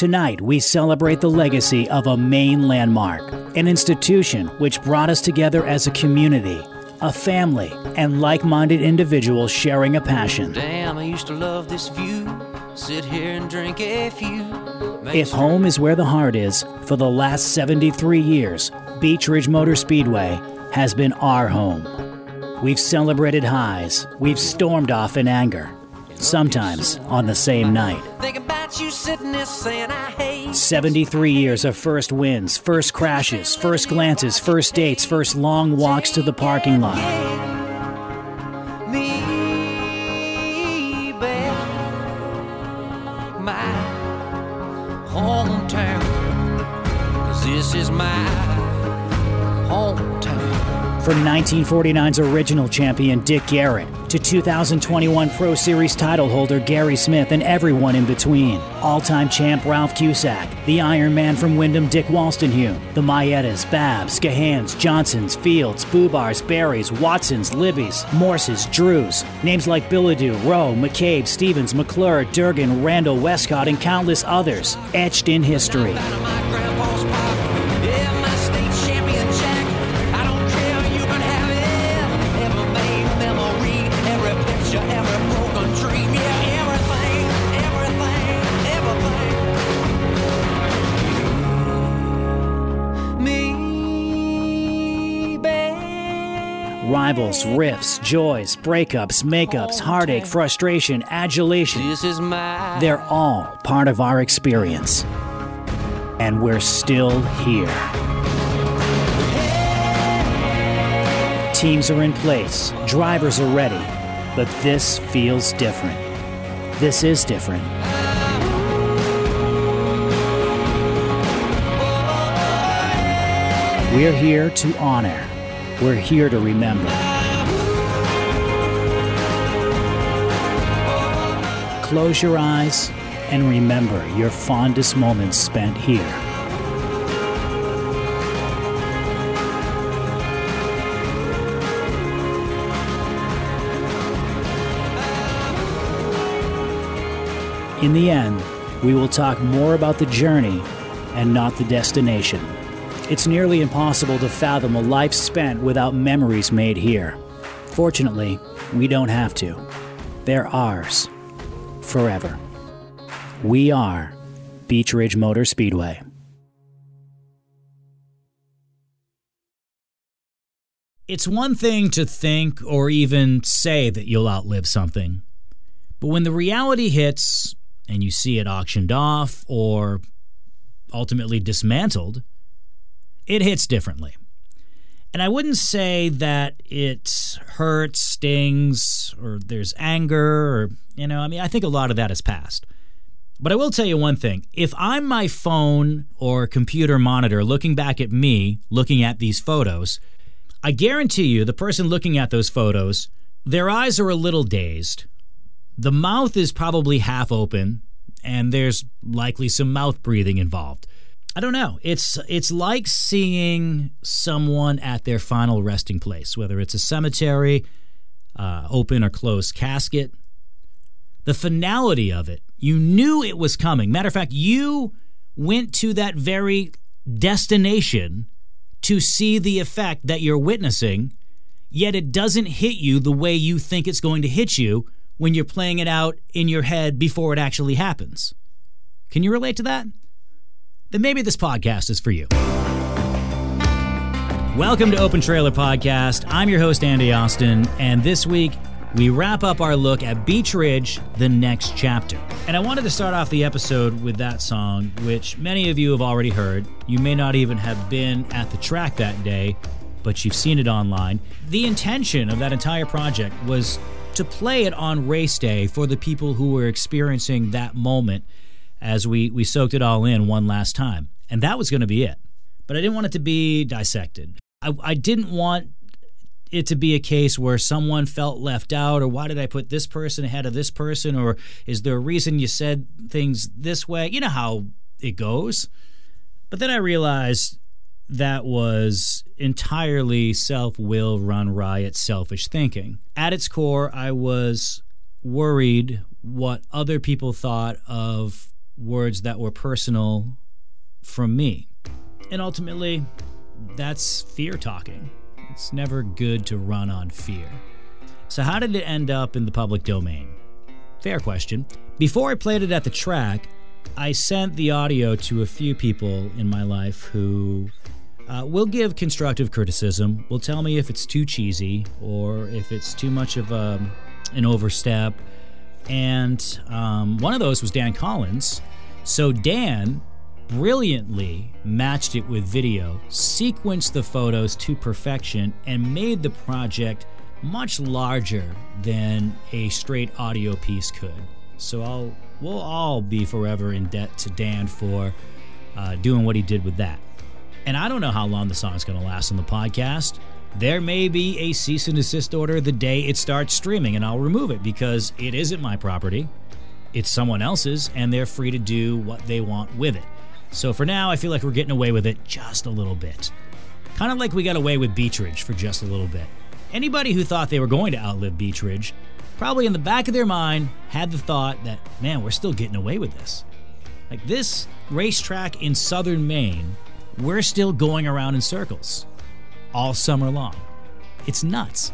Tonight, we celebrate the legacy of a Maine landmark, an institution which brought us together as a community, a family, and like minded individuals sharing a passion. Damn, I used to love this view. Sit here and drink a few. If home is where the heart is, for the last 73 years, Beech Ridge Motor Speedway has been our home. We've celebrated highs, we've stormed off in anger, sometimes on the same night. About you sitting there saying I hate. 73 years of first wins, first crashes, first glances, first dates, first long walks to the parking lot. From 1949's original champion Dick Garrett to 2021 Pro Series title holder Gary Smith and everyone in between. All time champ Ralph Cusack, the Iron Man from Windham Dick Walstonhune, the Maietas, Babs, Gahans, Johnsons, Fields, Boobars, Berries, Watsons, Libbies, Morses, Drews. Names like Billadu, Rowe, McCabe, Stevens, McClure, Durgan, Randall, Westcott, and countless others etched in history. Babe. Rivals, rifts, joys, breakups, makeups, heartache, frustration, adulation. This is my. They're all part of our experience. And we're still here. Teams are in place, drivers are ready, but this feels different. This is different. We're here to honor. We're here to remember. Close your eyes and remember your fondest moments spent here. In the end, we will talk more about the journey and not the destination. It's nearly impossible to fathom a life spent without memories made here. Fortunately, we don't have to. They're ours forever. We are Beech Ridge Motor Speedway. It's one thing to think or even say that you'll outlive something. But when the reality hits and you see it auctioned off or ultimately dismantled, it hits differently. And I wouldn't say that it hurts, stings, or there's anger, or, you know, I mean, I think a lot of that is past. But I will tell you one thing if I'm my phone or computer monitor looking back at me, looking at these photos, I guarantee you the person looking at those photos, their eyes are a little dazed. The mouth is probably half open, and there's likely some mouth breathing involved. I don't know. It's it's like seeing someone at their final resting place, whether it's a cemetery, uh, open or closed casket. The finality of it, you knew it was coming. Matter of fact, you went to that very destination to see the effect that you're witnessing, yet it doesn't hit you the way you think it's going to hit you when you're playing it out in your head before it actually happens. Can you relate to that? Then maybe this podcast is for you. Welcome to Open Trailer Podcast. I'm your host, Andy Austin, and this week we wrap up our look at Beech Ridge, the next chapter. And I wanted to start off the episode with that song, which many of you have already heard. You may not even have been at the track that day, but you've seen it online. The intention of that entire project was to play it on race day for the people who were experiencing that moment as we, we soaked it all in one last time. And that was going to be it. But I didn't want it to be dissected. I, I didn't want it to be a case where someone felt left out or why did I put this person ahead of this person or is there a reason you said things this way? You know how it goes. But then I realized that was entirely self will run riot, selfish thinking. At its core, I was worried what other people thought of words that were personal from me. And ultimately, that's fear talking. It's never good to run on fear. So, how did it end up in the public domain? Fair question. Before I played it at the track, I sent the audio to a few people in my life who uh, will give constructive criticism, will tell me if it's too cheesy or if it's too much of a, an overstep. And um, one of those was Dan Collins. So, Dan brilliantly matched it with video, sequenced the photos to perfection, and made the project much larger than a straight audio piece could. So I'll we'll all be forever in debt to Dan for uh, doing what he did with that. And I don't know how long the song's going to last on the podcast. There may be a cease and desist order the day it starts streaming, and I'll remove it because it isn't my property. It's someone else's, and they're free to do what they want with it. So for now, I feel like we're getting away with it just a little bit. Kind of like we got away with Beechridge for just a little bit. Anybody who thought they were going to outlive Beechridge probably in the back of their mind had the thought that, man, we're still getting away with this. Like this racetrack in southern Maine, we're still going around in circles all summer long. It's nuts.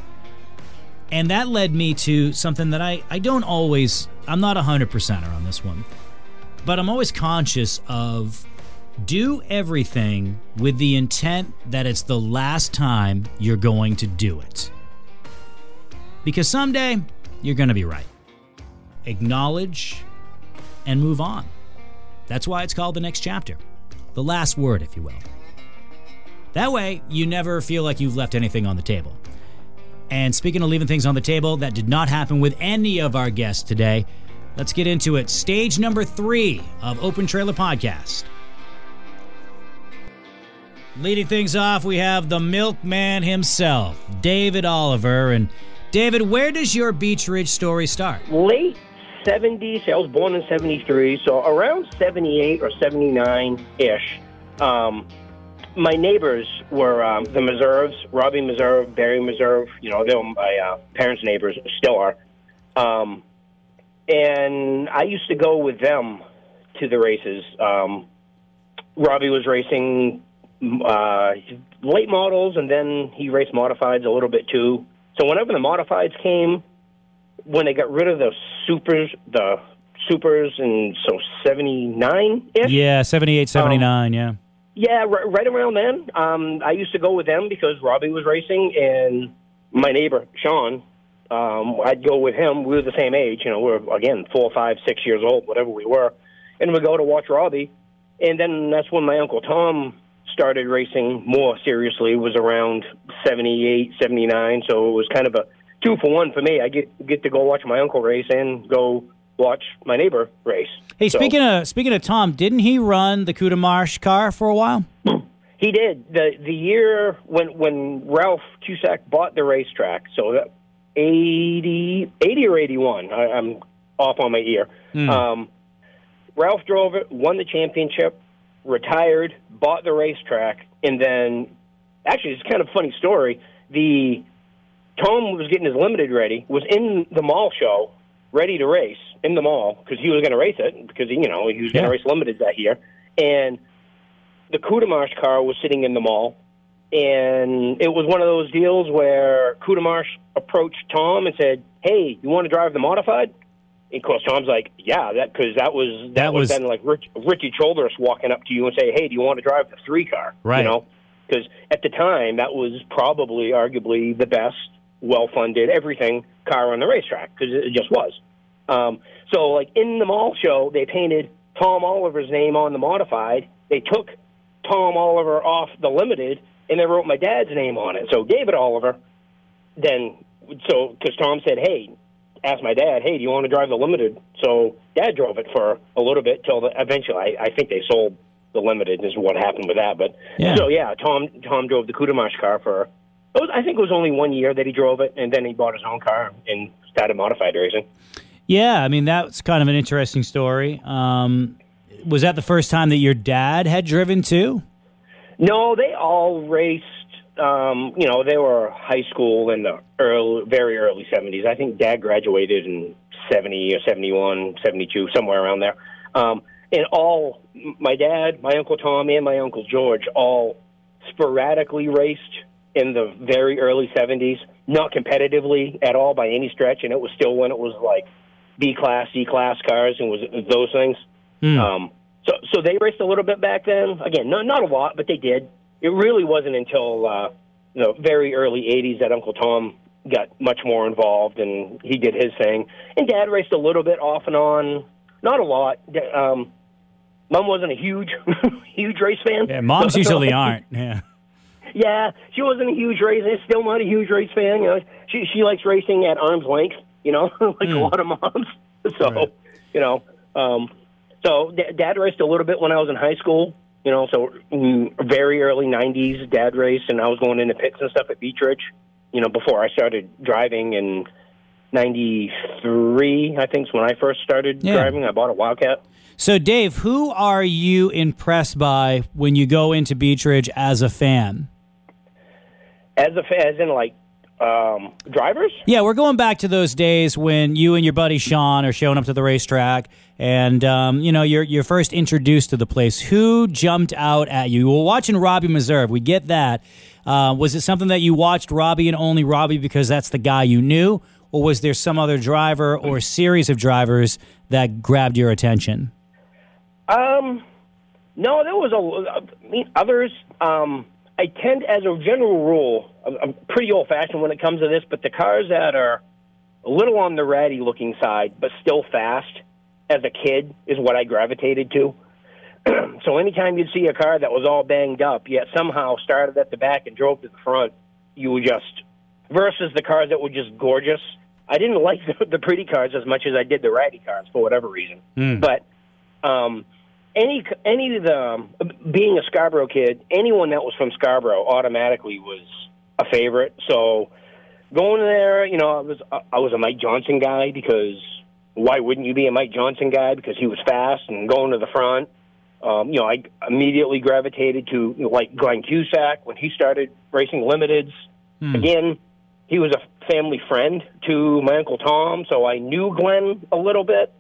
And that led me to something that I, I don't always, I'm not a 100%er on this one, but I'm always conscious of do everything with the intent that it's the last time you're going to do it. Because someday you're going to be right. Acknowledge and move on. That's why it's called the next chapter. The last word, if you will. That way, you never feel like you've left anything on the table. And speaking of leaving things on the table, that did not happen with any of our guests today. Let's get into it. Stage number three of Open Trailer Podcast. Leading things off, we have the milkman himself, David Oliver. And David, where does your Beech Ridge story start? late 70s. I was born in 73, so around 78 or 79 ish. Um, my neighbors were um, the Meserves, Robbie Meserve, Barry Meserve. You know, they were my uh, parents' neighbors, still are. Um, and I used to go with them to the races. Um, Robbie was racing uh, late models, and then he raced modifieds a little bit too. So whenever the modifieds came, when they got rid of the supers, the supers, and so seventy nine ish. Yeah, 78, 79, yeah. Yeah, right, right around then. Um, I used to go with them because Robbie was racing, and my neighbor Sean. Um, I'd go with him. We were the same age, you know. We are again four, five, six years old, whatever we were, and we'd go to watch Robbie. And then that's when my uncle Tom started racing more seriously. It was around 78, 79, so it was kind of a two for one for me. I get get to go watch my uncle race and go watch my neighbor race. Hey, So- speaking of speaking of Tom, didn't he run the Kuta Marsh car for a while? He did the the year when when Ralph Cusack bought the racetrack. So that 80, 80 or eighty one. I'm off on my ear. Um, Ralph drove it, won the championship, retired, bought the racetrack, and then actually it's kind of a funny story. The Tom was getting his limited ready, was in the mall show, ready to race in the mall because he was going to race it because you know he was going Yeah. to race limited that year, and the Kudamarsh car was sitting in the mall, and it was one of those deals where Kudamarsh approached Tom and said, "Hey, you want to drive the modified?" And of course, Tom's like, "Yeah, that because that was that, That was then like Rich, Richie Childress walking up to you and say, "Hey, do you want to drive the three car?" Right. You know, because at the time that was probably arguably the best, well funded, everything car on the racetrack because it just was. Um, so, like in the mall show, they painted Tom Oliver's name on the modified. They took Tom Oliver off the limited, and they wrote my dad's name on it. So gave David Oliver. Then, so because Tom said, "Hey," asked my dad, "Hey, do you want to drive the limited?" So Dad drove it for a little bit till the, eventually, I, I think they sold the limited. Is what happened with that. But Yeah. so yeah, Tom Tom drove the Kudamash car for. It was, I think it was only one year that he drove it, and then he bought his own car and started modified racing. Yeah, I mean that's kind of an interesting story. Um, was that the first time that your dad had driven too? No, they all raced. Um, you know, they were high school in the early, very early seventies. I think Dad graduated in seventy or 71, 72, somewhere around there. Um, and all my dad, my uncle Tom, and my uncle George all sporadically raced in the very early '70s, not competitively at all by any stretch, and it was still when it was like B class, C class cars, and was those things. Um, so, so they raced a little bit back then. Again, not not a lot, but they did. It really wasn't until uh, the very early '80s that Uncle Tom got much more involved, and he did his thing. And Dad raced a little bit off and on, not a lot. Um, Mom wasn't a huge, huge race fan. Yeah, moms So- usually aren't. Yeah. yeah, she wasn't a huge race. Still not a huge race fan. You know, she she likes racing at arm's length. You know, like a lot of moms. So, Right. you know, um, so d- dad raced a little bit when I was in high school. You know, so mm, very early '90s, dad raced, and I was going into pits and stuff at Beech Ridge. You know, before I started driving in '93, I think is when I first started Yeah. driving. I bought a Wildcat. So, Dave, who are you impressed by when you go into Beech Ridge as a fan? As a as in like um, drivers. Yeah, we're going back to those days when you and your buddy Sean are showing up to the racetrack, and um, you know you're you're first introduced to the place. Who jumped out at you? Were watching Robbie Meserve. We get that. Uh, was it something that you watched Robbie and only Robbie because that's the guy you knew, or was there some other driver or series of drivers that grabbed your attention? Um, no, there was a. I mean, others. Um, I tend, as a general rule, I'm, pretty old fashioned when it comes to this, but the cars that are a little on the ratty looking side, but still fast, as a kid, is what I gravitated to. so anytime you'd see a car that was all banged up, yet somehow started at the back and drove to the front, you would just versus the cars that were just gorgeous. I didn't like the, the pretty cars as much as I did the ratty cars for whatever reason. But um, any any of the um, being a Scarborough kid, anyone that was from Scarborough automatically was a favorite. So going there, you know, I was I was a Mike Johnson guy because why wouldn't you be a Mike Johnson guy? Because he was fast and going to the front. Um, you know, I immediately gravitated to you know, like Glenn Cusack when he started racing limiteds. Again, he was a family friend to my uncle Tom, so I knew Glenn a little bit.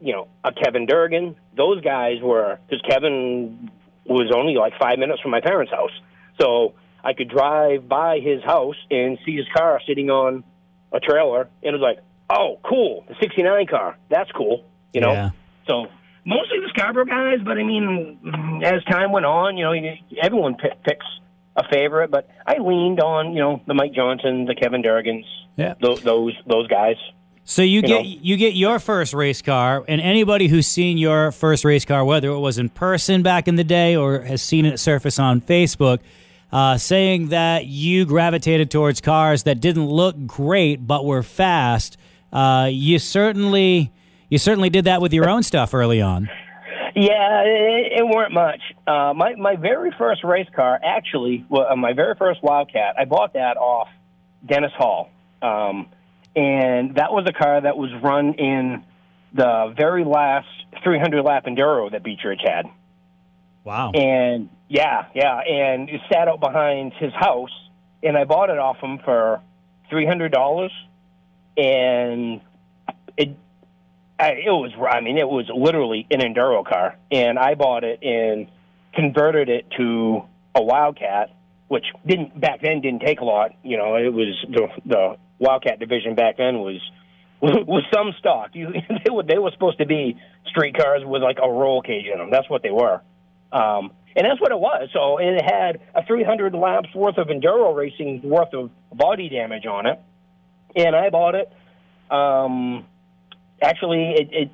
You know, uh, Kevin Durgan. Those guys were because Kevin was only like five minutes from my parents' house, so I could drive by his house and see his car sitting on a trailer, and it was like, oh, cool, the '69 car. That's cool. You know, Yeah. so mostly the Scarborough guys, but I mean, as time went on, you know, everyone pick, picks a favorite, but I leaned on, you know, the Mike Johnson, the Kevin Durgans, Yeah. those those, those guys. So you, get know. you get your first race car, and anybody who's seen your first race car, whether it was in person back in the day or has seen it surface on Facebook, uh, saying that you gravitated towards cars that didn't look great but were fast. Uh, you certainly you certainly did that with your own stuff early on. Yeah, it, it weren't much. Uh, my my very first race car, actually, well, uh, my very first Wildcat, I bought that off Dennis Hall, um, and that was a car that was run in the very last 300 lap enduro that Beechridge had. Wow. And yeah, yeah, and it sat out behind his house, and I bought it off him for three hundred dollars, and it, I, it was, I mean, it was literally an enduro car, and I bought it and converted it to a Wildcat, which didn't back then didn't take a lot. You know, it was the the Wildcat division back then was was some stock. You, they were they were supposed to be street cars with like a roll cage in them. That's what they were. Um, and that's what it was. So it had a 300 laps worth of enduro racing worth of body damage on it, and I bought it. Um, actually, it, it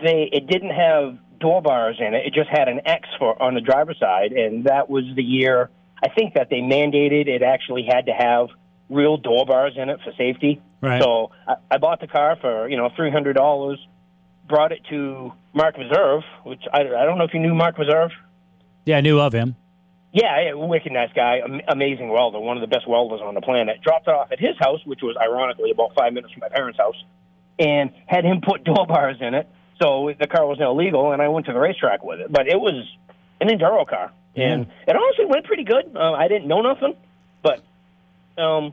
they it didn't have door bars in it. It just had an X for on the driver's side, and that was the year I think that they mandated it actually had to have real door bars in it for safety. Right. So I, I bought the car for you know three hundred dollars. Brought it to Mark Meserve, which I, I don't know if you knew Mark Meserve. Yeah, I knew of him. Yeah, wicked nice guy, am- amazing welder, one of the best welders on the planet. Dropped it off at his house, which was ironically about five minutes from my parents' house, and had him put door bars in it, so the car was illegal. And I went to the racetrack with it, but it was an enduro car, and it honestly went pretty good. Uh, I didn't know nothing, but um,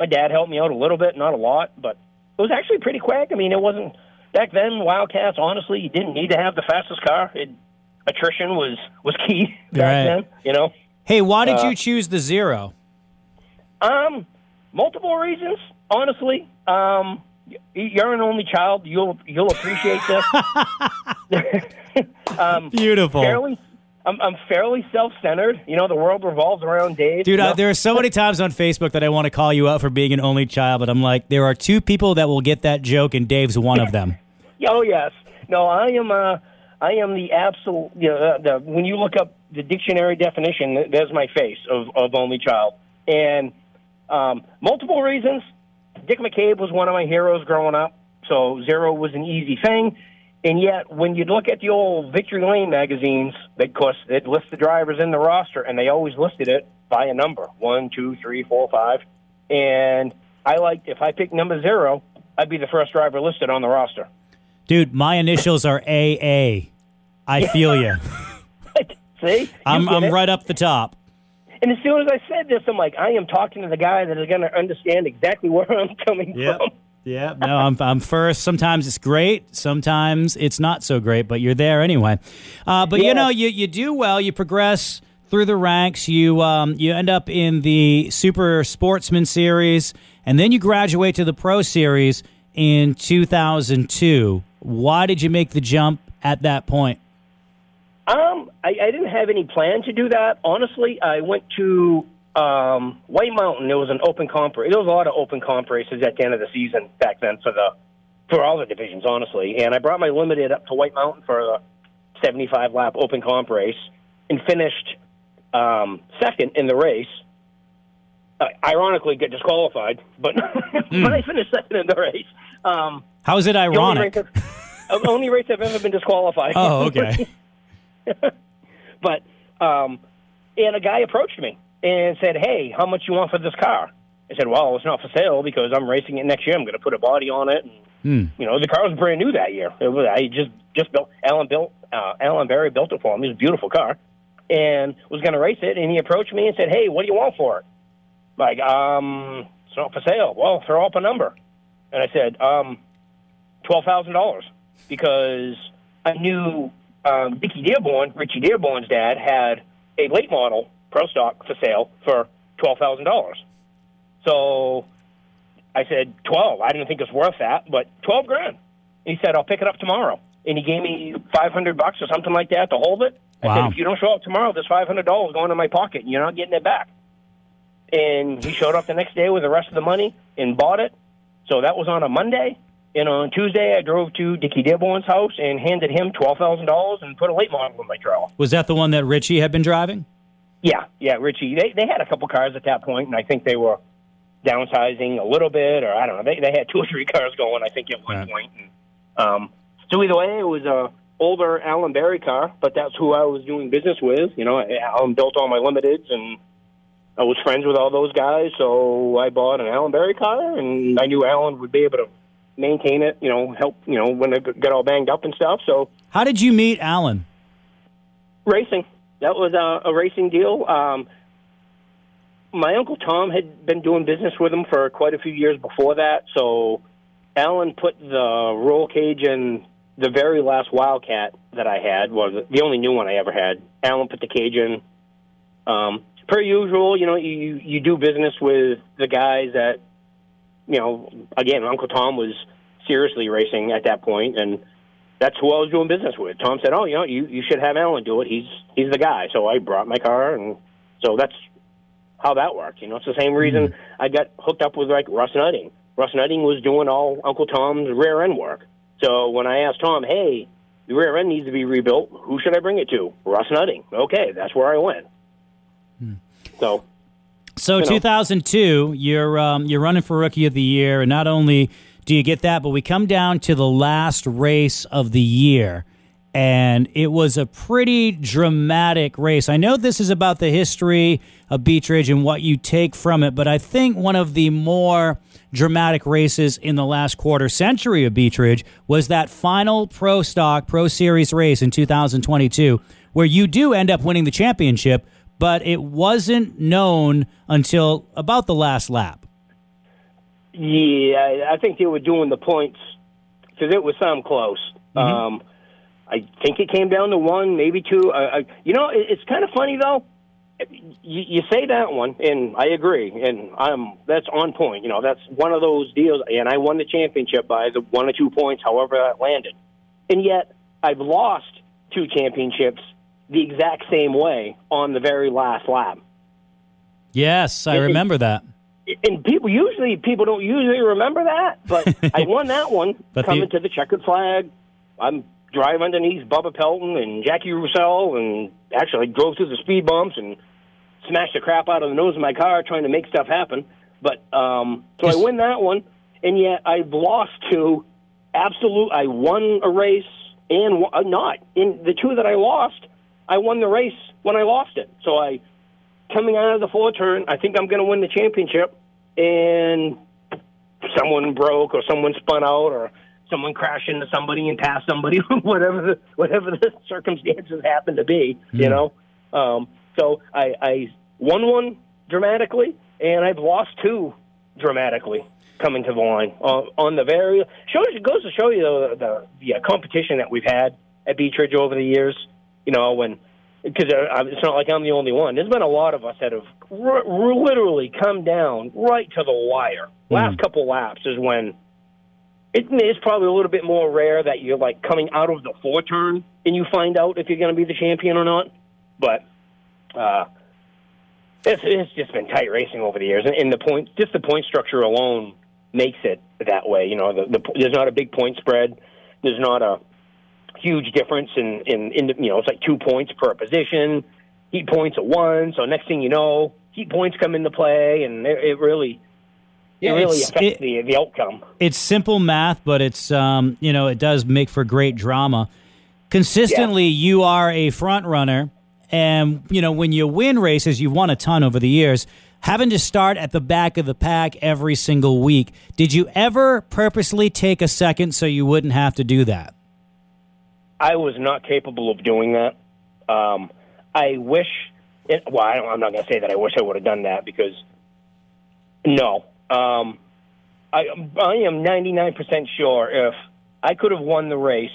my dad helped me out a little bit, not a lot, but it was actually pretty quick. I mean, it wasn't back then, Wildcats, honestly, you didn't need to have the fastest car. It, attrition was was key back Right. then. You know, Hey, why did Uh, you choose the zero? um, multiple reasons. Honestly, um, you're an only child. You'll you'll appreciate this. um, Beautiful. fairly, I'm, I'm fairly self-centered. You know, the world revolves around Dave. Dude, you I, there are so many times on Facebook that I want to call you out for being an only child, but I'm like, there are two people that will get that joke, and Dave's one of them. Oh yes. No, I am. Uh, I am the absolute. You know, the, the, when you look up the dictionary definition, th- there's my face of, of only child, and um, multiple reasons. Dick McCabe was one of my heroes growing up, so zero was an easy thing. And yet, when you look at the old Victory Lane magazines, course, it lists the drivers in the roster, and they always listed it by a number one, two, three, four, five. And I liked if I picked number zero, I'd be the first driver listed on the roster. Dude, my initials are AA. I feel you. See, You I'm, I'm it? right up the top. And as soon as I said this, I'm like, I am talking to the guy that is going to understand exactly where I'm coming from. Yeah, no, I'm, I'm first. Sometimes it's great. Sometimes it's not so great, but you're there anyway. Uh, but you know, you, you do well. You progress through the ranks. You um, you end up in the Super Sportsman Series, and then you graduate to the Pro Series in 2002. Why did you make the jump at that point? Um, I, I didn't have any plan to do that. Honestly, I went to um, White Mountain. There was an open comp. There was a lot of open comp races at the end of the season back then for the for all the divisions, honestly. And I brought my limited up to White Mountain for a 75 lap open comp race and finished um, second in the race. Uh, ironically, get disqualified, but but I finished second in the race. Um, How is it the only ironic? race I've- the only race I've ever been disqualified. Oh, okay. But um, and a guy approached me and said, "Hey, how much you want for this car?" I said, "Well, it's not for sale because I'm racing it next year. I'm going to put a body on it." And, You know, the car was brand new that year. It was, I just just built. Alan built. Uh, Alan Barry built it for me. It was a beautiful car, and was going to race it. And he approached me and said, "Hey, what do you want for it?" Like, um, it's not for sale. Well, throw up a number. And I said, um, twelve thousand dollars because I knew um, Dickie Dearborn, Richie Dearborn's dad, had a late model pro stock for sale for twelve thousand dollars. So I said twelve. I didn't think it was worth that, but twelve grand. He said, "I'll pick it up tomorrow," and he gave me five hundred bucks or something like that to hold it. I Wow. said, "If you don't show up tomorrow, this five hundred dollars going in my pocket, and you're not getting it back." And he showed up the next day with the rest of the money and bought it. So that was on a Monday. And on Tuesday, I drove to Dickie Dearborn's house and handed him twelve thousand dollars and put a late model in my trailer. Was that the one that Richie had been driving? Yeah, yeah, Richie. They they had a couple cars at that point, and I think they were downsizing a little bit, or I don't know. They they had two or three cars going, I think, at one Right. point. And, um, so either way, it was a older Alan Berry car, but that's who I was doing business with. You know, Alan built all my limiteds, and I was friends with all those guys, so I bought an Alan Berry car, and I knew Alan would be able to maintain it. You know, help. You know, when it got all banged up and stuff. So How did you meet Alan? racing. That was a, a racing deal. Um, my uncle Tom had been doing business with him for quite a few years before that. So Alan put the roll cage in the very last Wildcat that I had was the only new one I ever had. Alan put the cage in. Um, per usual, you know, you you do business with the guys that, you know, again, Uncle Tom was seriously racing at that point, and that's who I was doing business with. Tom said, "Oh, you know, you you should have Alan do it. He's he's the guy." So I brought my car, and so that's how that worked. You know, it's the same reason mm-hmm. I got hooked up with like Russ Nutting. Russ Nutting was doing all Uncle Tom's rear end work. So when I asked Tom, "Hey, the rear end needs to be rebuilt. Who should I bring it to?" Russ Nutting. Okay, that's where I went. Hmm. So So You know. 2002, you're um, you're running for rookie of the year, and not only do you get that, but we come down to the last race of the year, and it was a pretty dramatic race. I know this is about the history of Beechridge and what you take from it, but I think one of the more dramatic races in the last quarter century of Beechridge was that final Pro Stock Pro Series race in 2022, where you do end up winning the championship but it wasn't known until about the last lap. yeah, I- think they were doing the points because it was some close. Um, I think it came down to one, maybe two. I, I, you know, it, it's kind of funny though. You, you say that one, and I agree, and I'm that's on point. You know, that's one of those deals, and I won the championship by the one or two points, however that landed. And yet, I've lost two championships the exact same way on the very last lap. Yes, I It- remember that. and people usually people don't usually remember that, but I won that one But coming the- to the checkered flag. I'm driving underneath Bubba Pelton and Jackie Roussel, and actually drove through the speed bumps and smashed the crap out of the nose of my car trying to make stuff happen. But um, so I win that one, and yet I've lost to absolute. I won a race and uh, not in the two that I lost. I won the race when I lost it. So I coming out of the four turn, I think I'm going to win the championship, and someone broke or someone spun out or someone crashed into somebody and passed somebody, whatever the whatever the circumstances happen to be, you know. Um, so I, I won one dramatically, and I've lost two dramatically coming to the line uh, on the very shows. It goes to show you the the, the uh, competition that we've had at Beech Ridge over the years. You know when because it's not like I'm the only one. There's been a lot of us that have r- r- literally come down right to the wire. Last couple laps is when it is probably a little bit more rare that you're like coming out of the four turn and you find out if you're going to be the champion or not. But uh, it's, it's just been tight racing over the years, and, and the point, just the point structure alone makes it that way. You know, the, the, there's not a big point spread. There's not a huge difference in, in, in the, you know, it's like two points per position. Heat points at one. So next thing you know, heat points come into play, and it, it really, it Yeah, really affects it- the the outcome. It's simple math, but it's um, you know it does make for great drama. Consistently, you are a front runner, and you know when you win races, you've won a ton over the years. Having to start at the back of the pack every single week. Did you ever purposely take a second so you wouldn't have to do that? I was not capable of doing that. Um, I wish. It, well, I I'm not going to say that I wish I would have done that because no. Um, I I am 99% sure if I could have won the race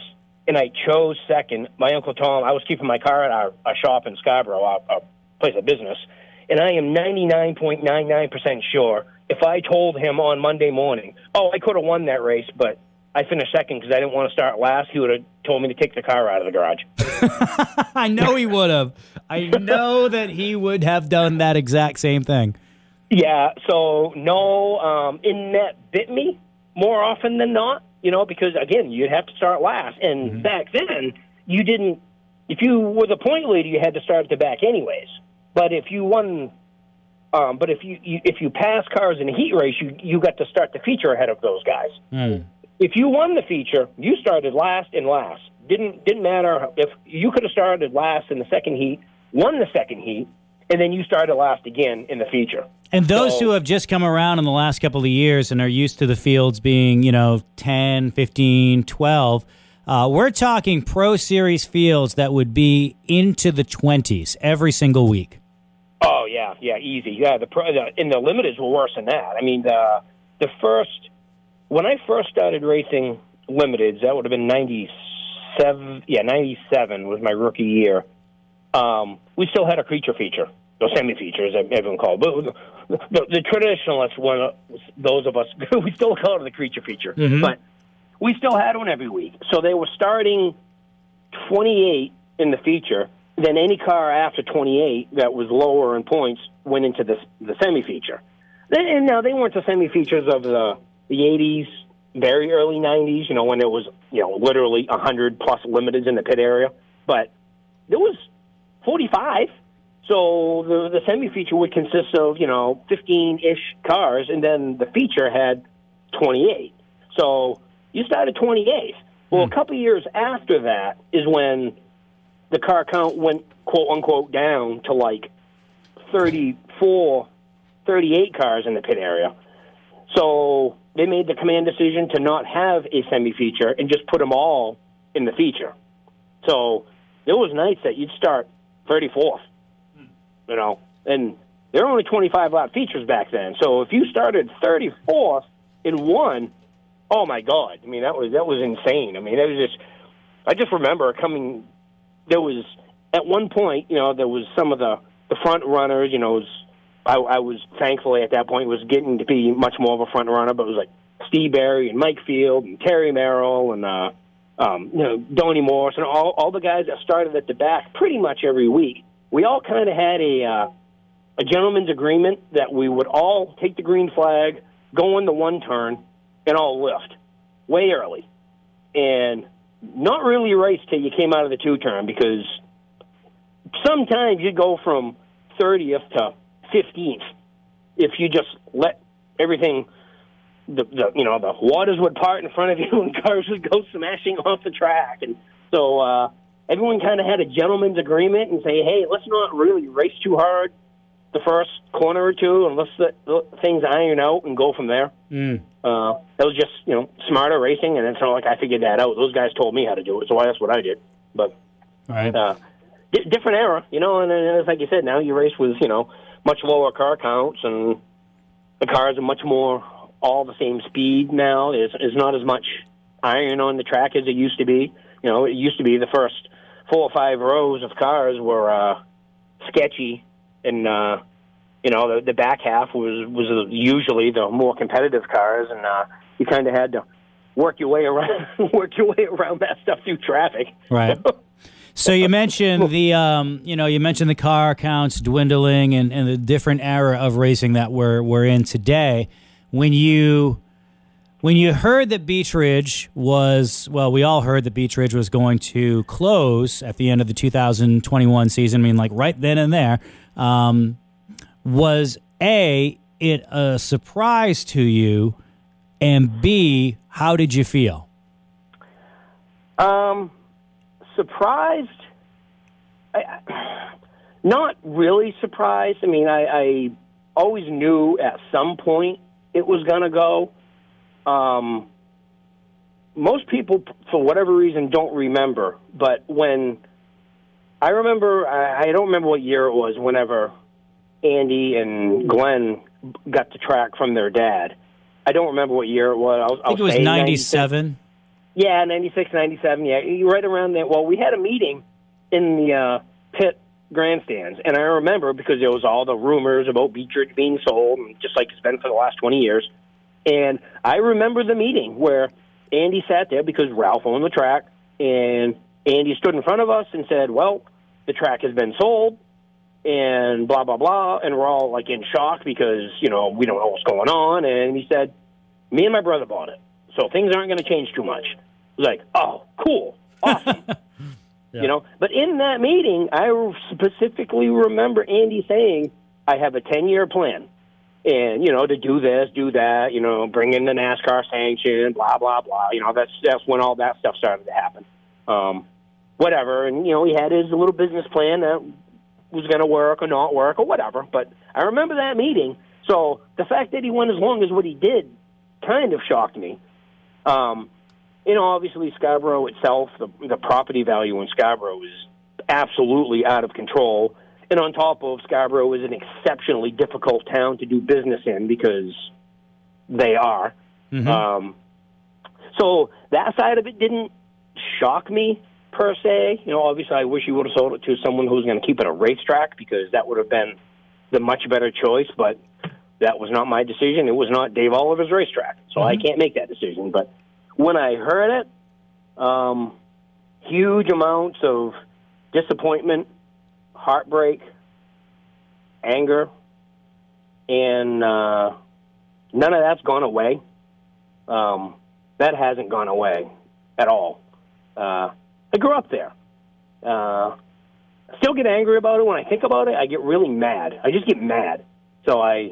and I chose second, my uncle Tom. I was keeping my car at our, our shop in Scarborough, our, our place of business, and I am 99.99% sure if I told him on Monday morning, "Oh, I could have won that race, but." I finished second because I didn't want to start last. He would have told me to take the car out of the garage. I know he would have. I know that he would have done that exact same thing. Yeah, so no, um, in net bit me more often than not, you know, because again, you'd have to start last. And back then, you didn't, if you were the point leader, you had to start at the back anyways. But if you won, um, but if you, you if you pass cars in a heat race, you you got to start the feature ahead of those guys. If you won the feature, you started last and last. Didn't didn't matter if you could have started last in the second heat, won the second heat, and then you started last again in the feature. And those So- who have just come around in the last couple of years and are used to the fields being, you know, 10, 15, 12, uh, we're talking Pro Series fields that would be into the 20s every single week. Oh yeah, yeah, easy. Yeah, the, pro, the in the limiteds were worse than that. I mean, the the first when I first started racing limiteds, that would have been ninety seven. Yeah, ninety seven was my rookie year. Um, we still had a creature feature, or semi features, as everyone called. But the, the, the traditionalists, one, those of us, we still call it the creature feature. But we still had one every week. So they were starting 28 in the feature. Then any car after 28 that was lower in points went into the, the semi feature. And now they weren't the semi features of the, the 80s, very early 90s, you know, when it was, you know, literally 100 plus limiteds in the pit area. But there was 45. So the, the semi feature would consist of, you know, 15 ish cars, and then the feature had 28. So you started 28. Well, a hmm. couple years after that is when the car count went, quote unquote, down to like 34, 38 cars in the pit area. So they made the command decision to not have a semi feature and just put them all in the feature. So there was nights that you'd start 34th, you know, and there were only 25 lap features back then. So if you started 34th in one, oh my god! I mean, that was that was insane. I mean, it was just. I just remember coming. There was at one point, you know, there was some of the the front runners. You know, I, I was thankfully at that point was getting to be much more of a front runner, but it was like Steve Barry and Mike Field and Terry Merrill and uh, um, you know Donnie Morris and all all the guys that started at the back pretty much every week. We all kind of had a uh, a gentleman's agreement that we would all take the green flag, go in the one turn, and all lift way early, and not really race till you came out of the two turn because sometimes you go from 30th to 15th if you just let everything the, the you know the waters would part in front of you and cars would go smashing off the track and so uh everyone kind of had a gentleman's agreement and say hey let's not really race too hard the first corner or two and let's let, let things iron out and go from there Mm. uh that was just you know smarter racing and it's not like i figured that out those guys told me how to do it so that's what i did but Right. uh, di- different era, you know. And then, it's like you said, now you race with you know much lower car counts, and the cars are much more all the same speed now. There's, there's not as much iron on the track as it used to be. You know, it used to be the first four or five rows of cars were uh, sketchy, and uh, you know the, the back half was was usually the more competitive cars, and uh, you kind of had to work your way around work your way around that stuff through traffic. Right. So you mentioned the, um, you know, you mentioned the car counts dwindling and, and the different era of racing that we're we're in today. When you when you heard that Beech Ridge was, well, we all heard that Beech Ridge was going to close at the end of the 2021 season. I mean, like right then and there. Um, was a it a surprise to you, and b how did you feel? Um, surprised. I, I, not really surprised. I mean, I, I always knew at some point it was going to go. Um, most people, for whatever reason, don't remember. But when I remember, I, I don't remember what year it was. Whenever Andy and Glenn got the track from their dad, I don't remember what year it was. I'll, I think it was 97. Yeah, 96, 97, yeah, right around there. Well, we had a meeting in the uh, pit grandstands, and I remember because there was all the rumors about Beech Ridge being sold, and just like it's been for the last 20 years. And I remember the meeting where Andy sat there because Ralph owned the track, and Andy stood in front of us and said, "Well, the track has been sold." And blah blah blah, and we're all like in shock because you know we don't know what's going on. And he said, "Me and my brother bought it, so things aren't going to change too much." Like, "Oh, cool, awesome." You know, but in that meeting, I specifically remember Andy saying, "I have a ten-year plan, and you know, to do this, do that. You know, bring in the NASCAR sanction, blah blah blah. You know, that's that's when all that stuff started to happen. Um, whatever, and you know, he had his little business plan that was going to work or not work or whatever. But I remember that meeting. So the fact that he went as long as what he did kind of shocked me. Um, you know, obviously Scarborough itself, the, the property value in Scarborough is absolutely out of control. And on top of Scarborough is an exceptionally difficult town to do business in because they are. Um, so that side of it didn't shock me per se. You know, obviously I wish he would have sold it to someone who's going to keep it a racetrack because that would have been the much better choice. But that was not my decision. It was not Dave Oliver's racetrack, so I can't make that decision. But when I heard it, um, huge amounts of disappointment, heartbreak, anger, and uh, none of that's gone away. Um, that hasn't gone away at all. Uh, I grew up there. Uh, I still get angry about it when I think about it. I get really mad. I just get mad. So I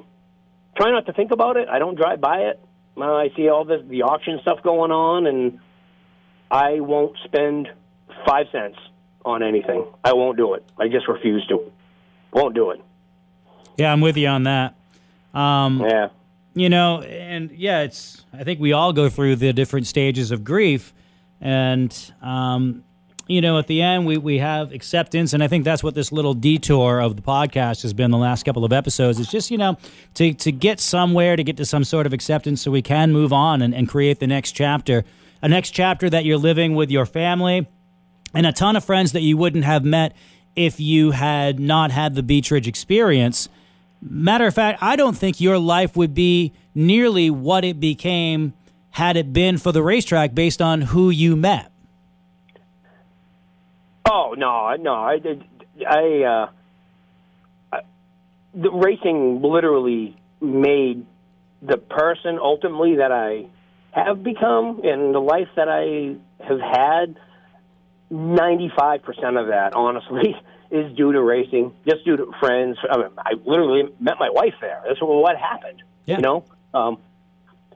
try not to think about it. I don't drive by it. Uh, I see all this the auction stuff going on, and I won't spend five cents on anything. I won't do it. I just refuse to. Won't do it. Yeah, I'm with you on that. Um, Yeah. you know, and yeah, it's. I think we all go through the different stages of grief, and um, you know, at the end, we, we have acceptance. And I think that's what this little detour of the podcast has been the last couple of episodes. It's just, you know, to, to get somewhere, to get to some sort of acceptance so we can move on and, and create the next chapter. A next chapter that you're living with your family and a ton of friends that you wouldn't have met if you had not had the Beech Ridge experience. Matter of fact, I don't think your life would be nearly what it became had it been for the racetrack based on who you met. Oh no, no, I, did. I, uh, I, the racing literally made the person ultimately that I have become and the life that I have had. Ninety-five percent of that, honestly, is due to racing. Just due to friends. I, mean, I literally met my wife there. That's what happened. Yeah. You know, um,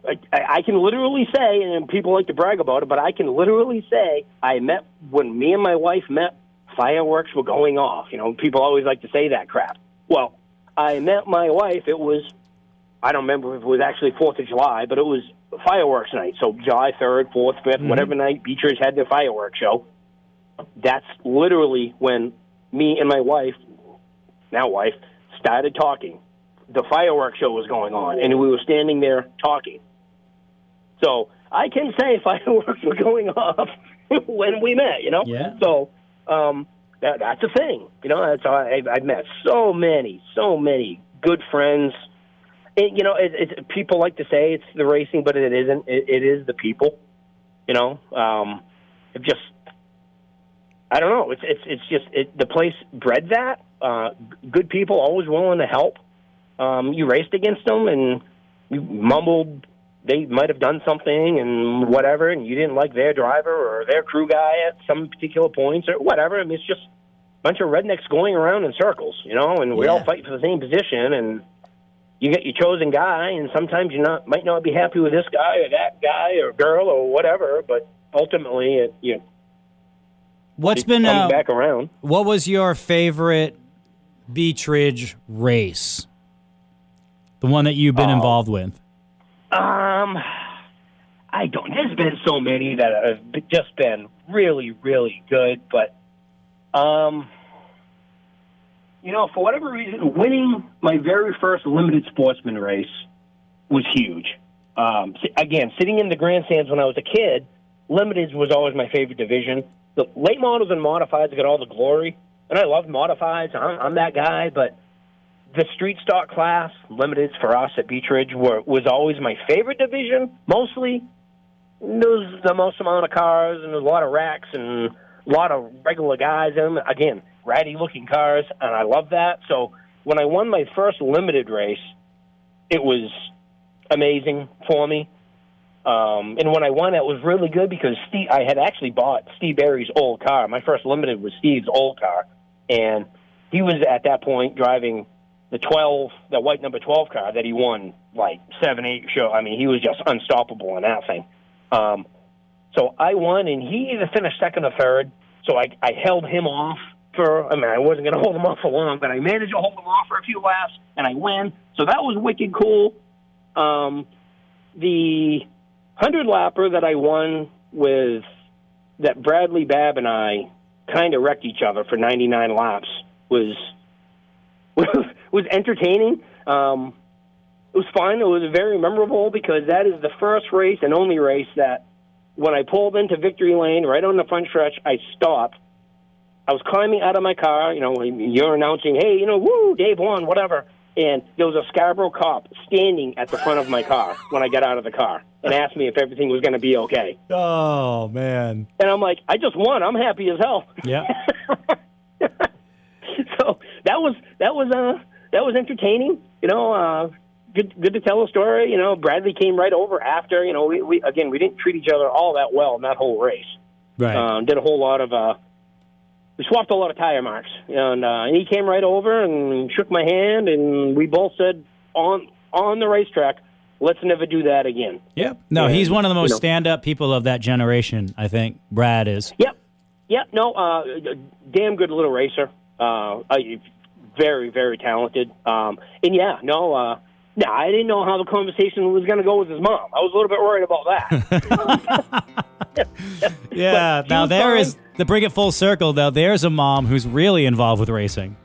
I, I can literally say, and people like to brag about it, but I can literally say I met when me and my wife met. Fireworks were going off. You know, people always like to say that crap. Well, I met my wife. It was I don't remember if it was actually Fourth of July, but it was fireworks night. So July third, fourth, 5th mm-hmm. whatever night Beech Ridge had their fireworks show. That's literally when me and my wife, now wife, started talking. The fireworks show was going on, and we were standing there talking. So I can say fireworks were going off when we met, you know. Yeah. So um, that, that's a thing, you know. That's I, I've met so many, so many good friends. It, you know, it, it, people like to say it's the racing, but it isn't. It, it is the people. You know, um, it just I don't know. It's it's it's just it, the place bred that. Uh, good people, always willing to help. Um, you raced against them, and you mumbled they might have done something and whatever, and you didn't like their driver or their crew guy at some particular points or whatever. I mean, it's just a bunch of rednecks going around in circles, you know, and we all fight for the same position, and you get your chosen guy, and sometimes you not might not be happy with this guy or that guy or girl or whatever, but ultimately, it you What's been uh, back around. what was your favorite Beech Ridge race? The one that you've been Oh. involved with. Um, I don't. There's been so many that have just been really, really good, but um, you know, for whatever reason, winning my very first limited sportsman race was huge. Um, again, sitting in the grandstands when I was a kid, limiteds was always my favorite division. The late models and modifieds got all the glory, and I love modifieds. I'm, I'm that guy, but the street stock class, limiteds for us at Beech Ridge, were, was always my favorite division. Mostly, there was the most amount of cars and a lot of racks and a lot of regular guys in them. Again, ratty looking cars, and I love that. So when I won my first limited race, it was amazing for me. Um, and when I won, it was really good because Steve, I had actually bought Steve Barry's old car. My first limited was Steve's old car, and he was at that point driving the 12, the white number 12 car that he won like seven, eight show. I mean, he was just unstoppable in that thing. Um, so I won, and he either finished second or third. So I, I held him off for, I mean, I wasn't going to hold him off for long, but I managed to hold him off for a few laps, and I win. So that was wicked cool. Um, the 100 lapper that I won with that Bradley Babb and I kind of wrecked each other for 99 laps was was entertaining. Um, it was fun. It was very memorable because that is the first race and only race that when I pulled into victory lane right on the front stretch, I stopped. I was climbing out of my car. You know, you're announcing, "Hey, you know, woo, Dave won, whatever." And there was a Scarborough cop standing at the front of my car when I got out of the car and asked me if everything was going to be okay. Oh man. And I'm like, "I just won. I'm happy as hell." Yeah. so that was that was uh that was entertaining. You know, uh, good good to tell a story. You know, Bradley came right over after. You know, we, we again we didn't treat each other all that well in that whole race. Right. Um, did a whole lot of uh, we swapped a lot of tire marks, and uh, and he came right over and shook my hand, and we both said on on the racetrack, let's never do that again. Yep. No, he's one of the most you know. stand-up people of that generation. I think Brad is. Yep. Yep. No, uh, damn good little racer. Uh, I, very, very talented. Um, and yeah, no, uh, No, I didn't know how the conversation was going to go with his mom. I was a little bit worried about that. Yeah. now there fine. is to bring it full circle. Now there's a mom who's really involved with racing.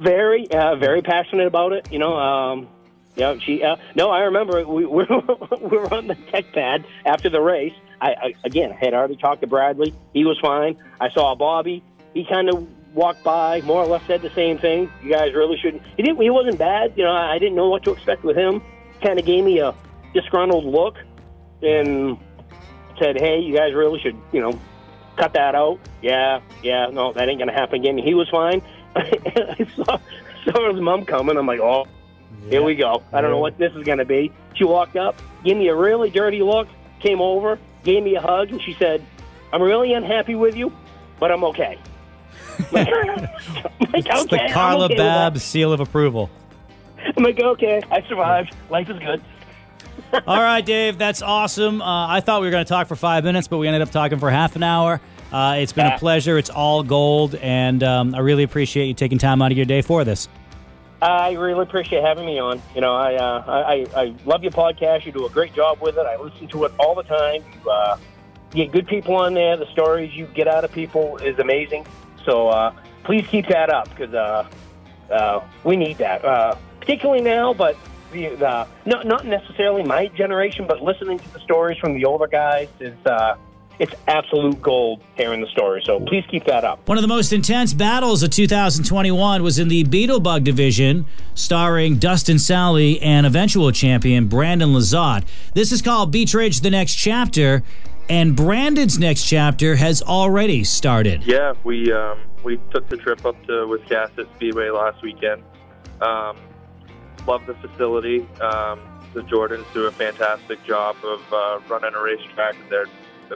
very, uh, very passionate about it. You know, um, yeah, she. Uh, no, I remember we, we were on the tech pad after the race. I, I again had already talked to Bradley. He was fine. I saw Bobby. He kind of walked by, more or less said the same thing. You guys really shouldn't. He didn't. He wasn't bad. You know, I, didn't know what to expect with him. Kind of gave me a disgruntled look and said, "Hey, you guys really should. You know, cut that out." Yeah, yeah. No, that ain't gonna happen again. He was fine. I saw, saw his mom coming. I'm like, oh, here we go. I don't know what this is going to be. She walked up, gave me a really dirty look, came over, gave me a hug, and she said, I'm really unhappy with you, but I'm okay. Like, It's okay, the Carla okay. Babb seal of approval. I'm like, okay, I survived. Life is good. All right, Dave, that's awesome. Uh, I thought we were going to talk for five minutes, but we ended up talking for half an hour. Uh, it's been a Ah. pleasure. It's all gold, and um, I really appreciate you taking time out of your day for this. I really appreciate having me on. You know, I, uh, I I love your podcast. You do a great job with it. I listen to it all the time. You uh, get good people on there. The stories you get out of people is amazing. So uh, please keep that up because uh, uh, we need that, uh, particularly now. But the, the not not necessarily my generation, but listening to the stories from the older guys is uh, it's absolute gold hearing the stories. So please keep that up. One of the most intense battles of 2021 was in the Beetlebug division, starring Dustin Sally and eventual champion Brandon Lazat. This is called Beech Ridge The Next Chapter, and Brandon's next chapter has already started. Yeah, we um, we took the trip up to Wiscasset Speedway last weekend. Um, love the facility. Um, the Jordans do a fantastic job of uh, running a racetrack. They're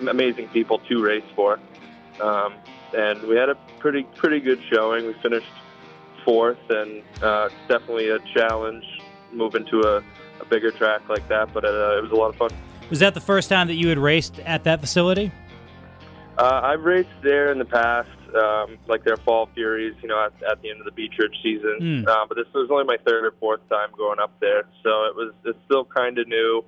amazing people to race for, um, and we had a pretty pretty good showing. We finished fourth, and uh, it's definitely a challenge moving to a, a bigger track like that. But uh, it was a lot of fun. Was that the first time that you had raced at that facility? Uh, I've raced there in the past, um, like their fall furies, you know, at, at the end of the Beech Ridge season. Hmm. Uh, but this was only my third or fourth time going up there, so it was it's still kind of new,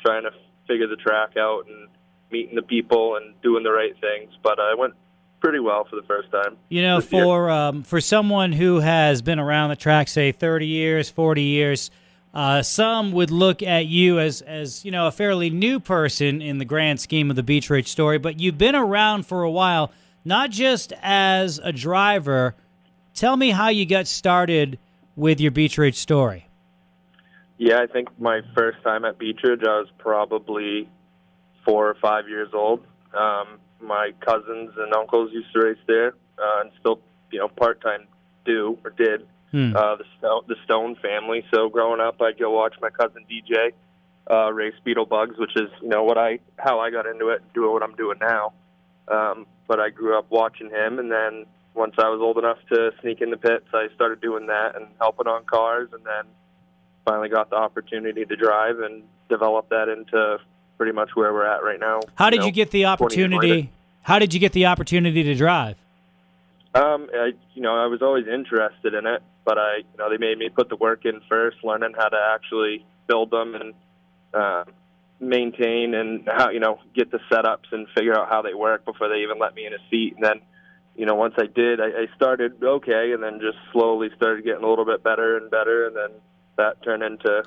trying to figure the track out and meeting the people and doing the right things. But uh, it went pretty well for the first time. You know, for um, for someone who has been around the track, say thirty years, forty years, uh, some would look at you as as you know a fairly new person in the grand scheme of the Beech Ridge story. But you've been around for a while, not just as a driver. Tell me how you got started with your Beech Ridge story. Yeah, I think my first time at Beech Ridge, I was probably four or five years old. Um, my cousins and uncles used to race there, uh, and still, you know, part time do or did. Hmm. Uh, the Stone, the Stone family. So growing up, I'd go watch my cousin DJ uh, race Beetle Bugs, which is you know what I how I got into it, doing what I'm doing now. Um, but I grew up watching him, and then once I was old enough to sneak in the pits, I started doing that and helping on cars, and then finally got the opportunity to drive and develop that into pretty much where we're at right now. How did know, you get the opportunity? How did you get the opportunity to drive? Um, I, you know, I was always interested in it, but I, you know, they made me put the work in first, learning how to actually build them and uh, maintain and how, you know, get the setups and figure out how they work before they even let me in a seat. And then, you know, once I did, I, I started okay, and then just slowly started getting a little bit better and better, and then that turned into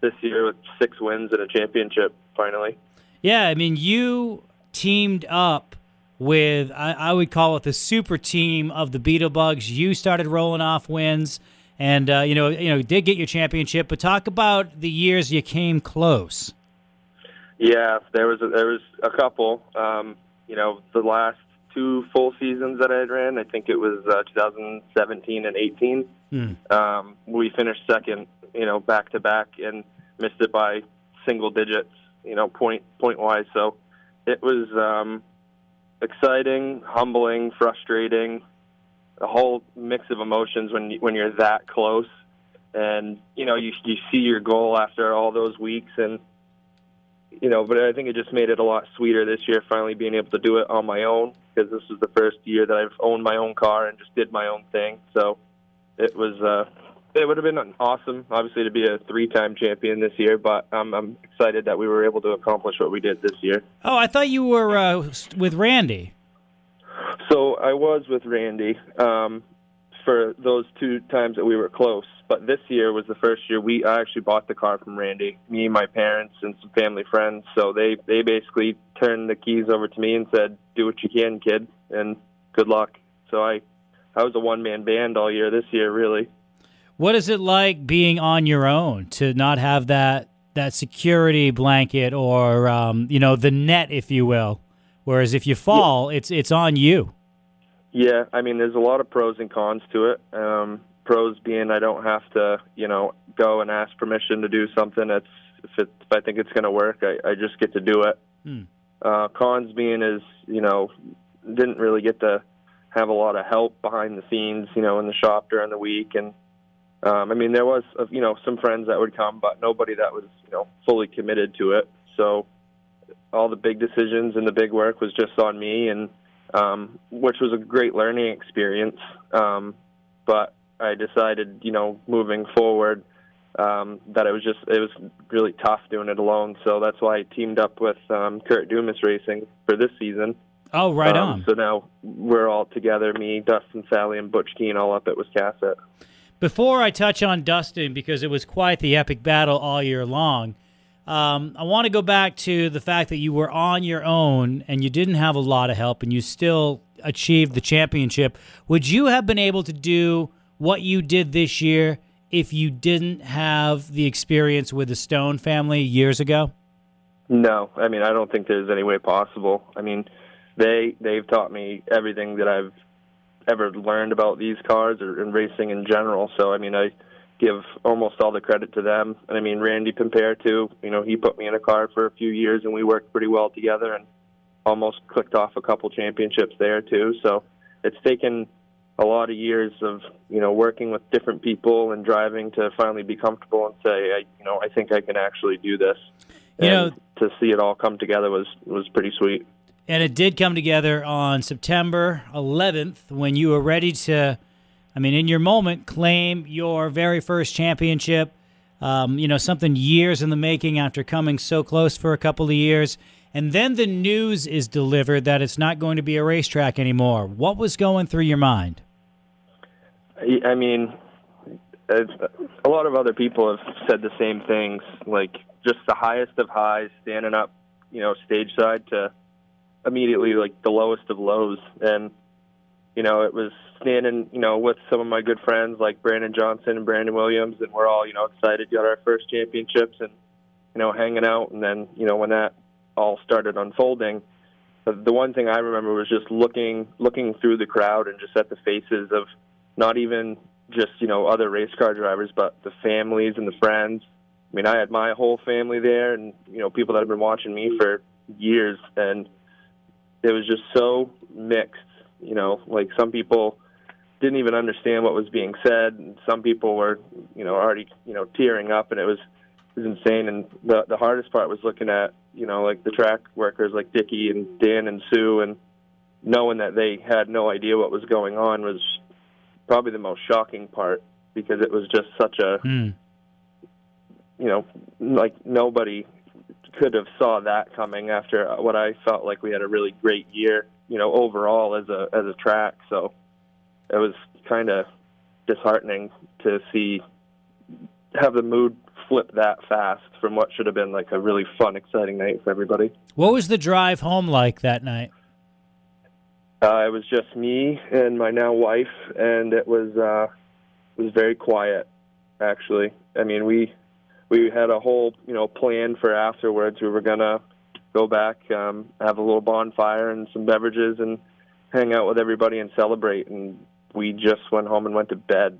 this year with six wins and a championship finally. Yeah, I mean, you teamed up with I, I would call it the super team of the Beetlebugs. You started rolling off wins, and uh, you know, you know, did get your championship. But talk about the years you came close. Yeah, there was a, there was a couple. Um, you know, the last two full seasons that I had ran, I think it was uh, 2017 and 18. Hmm. Um, we finished second, you know, back to back, and missed it by single digits, you know, point point wise. So it was um, exciting, humbling, frustrating, a whole mix of emotions when you, when you're that close, and you know, you you see your goal after all those weeks and you know, but I think it just made it a lot sweeter this year, finally being able to do it on my own because this was the first year that I've owned my own car and just did my own thing. So it was uh, it would have been awesome, obviously, to be a three-time champion this year. But um, I'm excited that we were able to accomplish what we did this year. Oh, I thought you were uh, with Randy. So I was with Randy um, for those two times that we were close. But this year was the first year we I actually bought the car from Randy, me, my parents, and some family friends. So they they basically turned the keys over to me and said, "Do what you can, kid, and good luck." So I I was a one-man band all year this year, really. What is it like being on your own to not have that that security blanket or um, you know the net, if you will? Whereas if you fall, it's it's on you. Yeah, I mean, there's a lot of pros and cons to it. Um, pros being I don't have to, you know, go and ask permission to do something. It's if, it, if I think it's going to work, I, I just get to do it. Hmm. Uh, cons being is, you know, didn't really get to have a lot of help behind the scenes, you know, in the shop during the week, and um, I mean, there was, uh, you know, some friends that would come, but nobody that was, you know, fully committed to it. So all the big decisions and the big work was just on me, and um, which was a great learning experience. Um, but I decided, you know, moving forward, um, that it was just it was really tough doing it alone. So that's why I teamed up with um, Kurt Dumas Racing for this season. Oh, right Um, on. So now we're all together, me, Dustin, Sally, and Butch Keen, all up at Wiscasset. Before I touch on Dustin, because it was quite the epic battle all year long, um, I want to go back to the fact that you were on your own and you didn't have a lot of help and you still achieved the championship. Would you have been able to do what you did this year if you didn't have the experience with the Stone family years ago? No, I mean I don't think there's any way possible. I mean, they they've taught me everything that I've ever learned about these cars or in racing in general. So I mean I give almost all the credit to them. And I mean Randy Pimpere too. You know he put me in a car for a few years and we worked pretty well together and almost clicked off a couple championships there too. So it's taken a lot of years of you know working with different people and driving to finally be comfortable and say I, you know I think I can actually do this. You and know- to see it all come together was was pretty sweet. And it did come together on September 11th when you were ready to, I mean, in your moment, claim your very first championship. Um, you know, something years in the making after coming so close for a couple of years. And then the news is delivered that it's not going to be a racetrack anymore. What was going through your mind? I mean, it's, a lot of other people have said the same things. Like just the highest of highs, standing up, you know, stage side to immediately like the lowest of lows, and you know, it was standing, you know, with some of my good friends like Brandon Johnson and Brandon Williams, and we're all, you know, excited, got our first championships, and you know, hanging out, and then you know, when that all started unfolding. The one thing I remember was just looking looking through the crowd and just at the faces of not even just you know other race car drivers, but the families and the friends. I mean, I had my whole family there, and you know people that have been watching me for years, and it was just so mixed. You know, like some people didn't even understand what was being said, and some people were you know already you know tearing up, and it was it was insane. And the the hardest part was looking at you know like the track workers like Dickie and Dan and Sue, and knowing that they had no idea what was going on was probably the most shocking part because it was just such a Hmm. you know like nobody could have saw that coming after what I felt like we had a really great year you know overall as a as a track so it was kind of disheartening to see have the mood flip that fast from what should have been like a really fun exciting night for everybody What was the drive home like that night? Uh, it was just me and my now wife, and it was uh, it was very quiet. Actually, I mean we we had a whole you know plan for afterwards. We were gonna go back, um, have a little bonfire and some beverages, and hang out with everybody and celebrate. And we just went home and went to bed.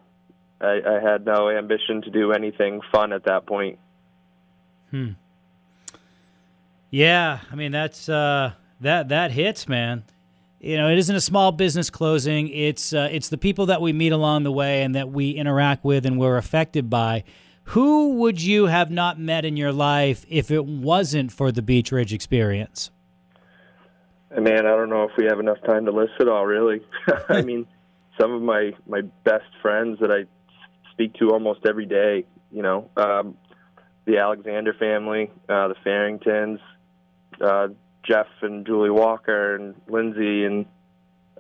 I, I had no ambition to do anything fun at that point. Hmm. Yeah, I mean that's uh, that that hits, man. You know, it isn't a small business closing. It's uh, it's the people that we meet along the way and that we interact with and we're affected by. Who would you have not met in your life if it wasn't for the Beech Ridge experience? Man, I don't know if we have enough time to list it all. Really, I mean, some of my my best friends that I speak to almost every day. You know, um, the Alexander family, uh, the Farringtons, uh, Jeff and Julie Walker, and Lindsay, and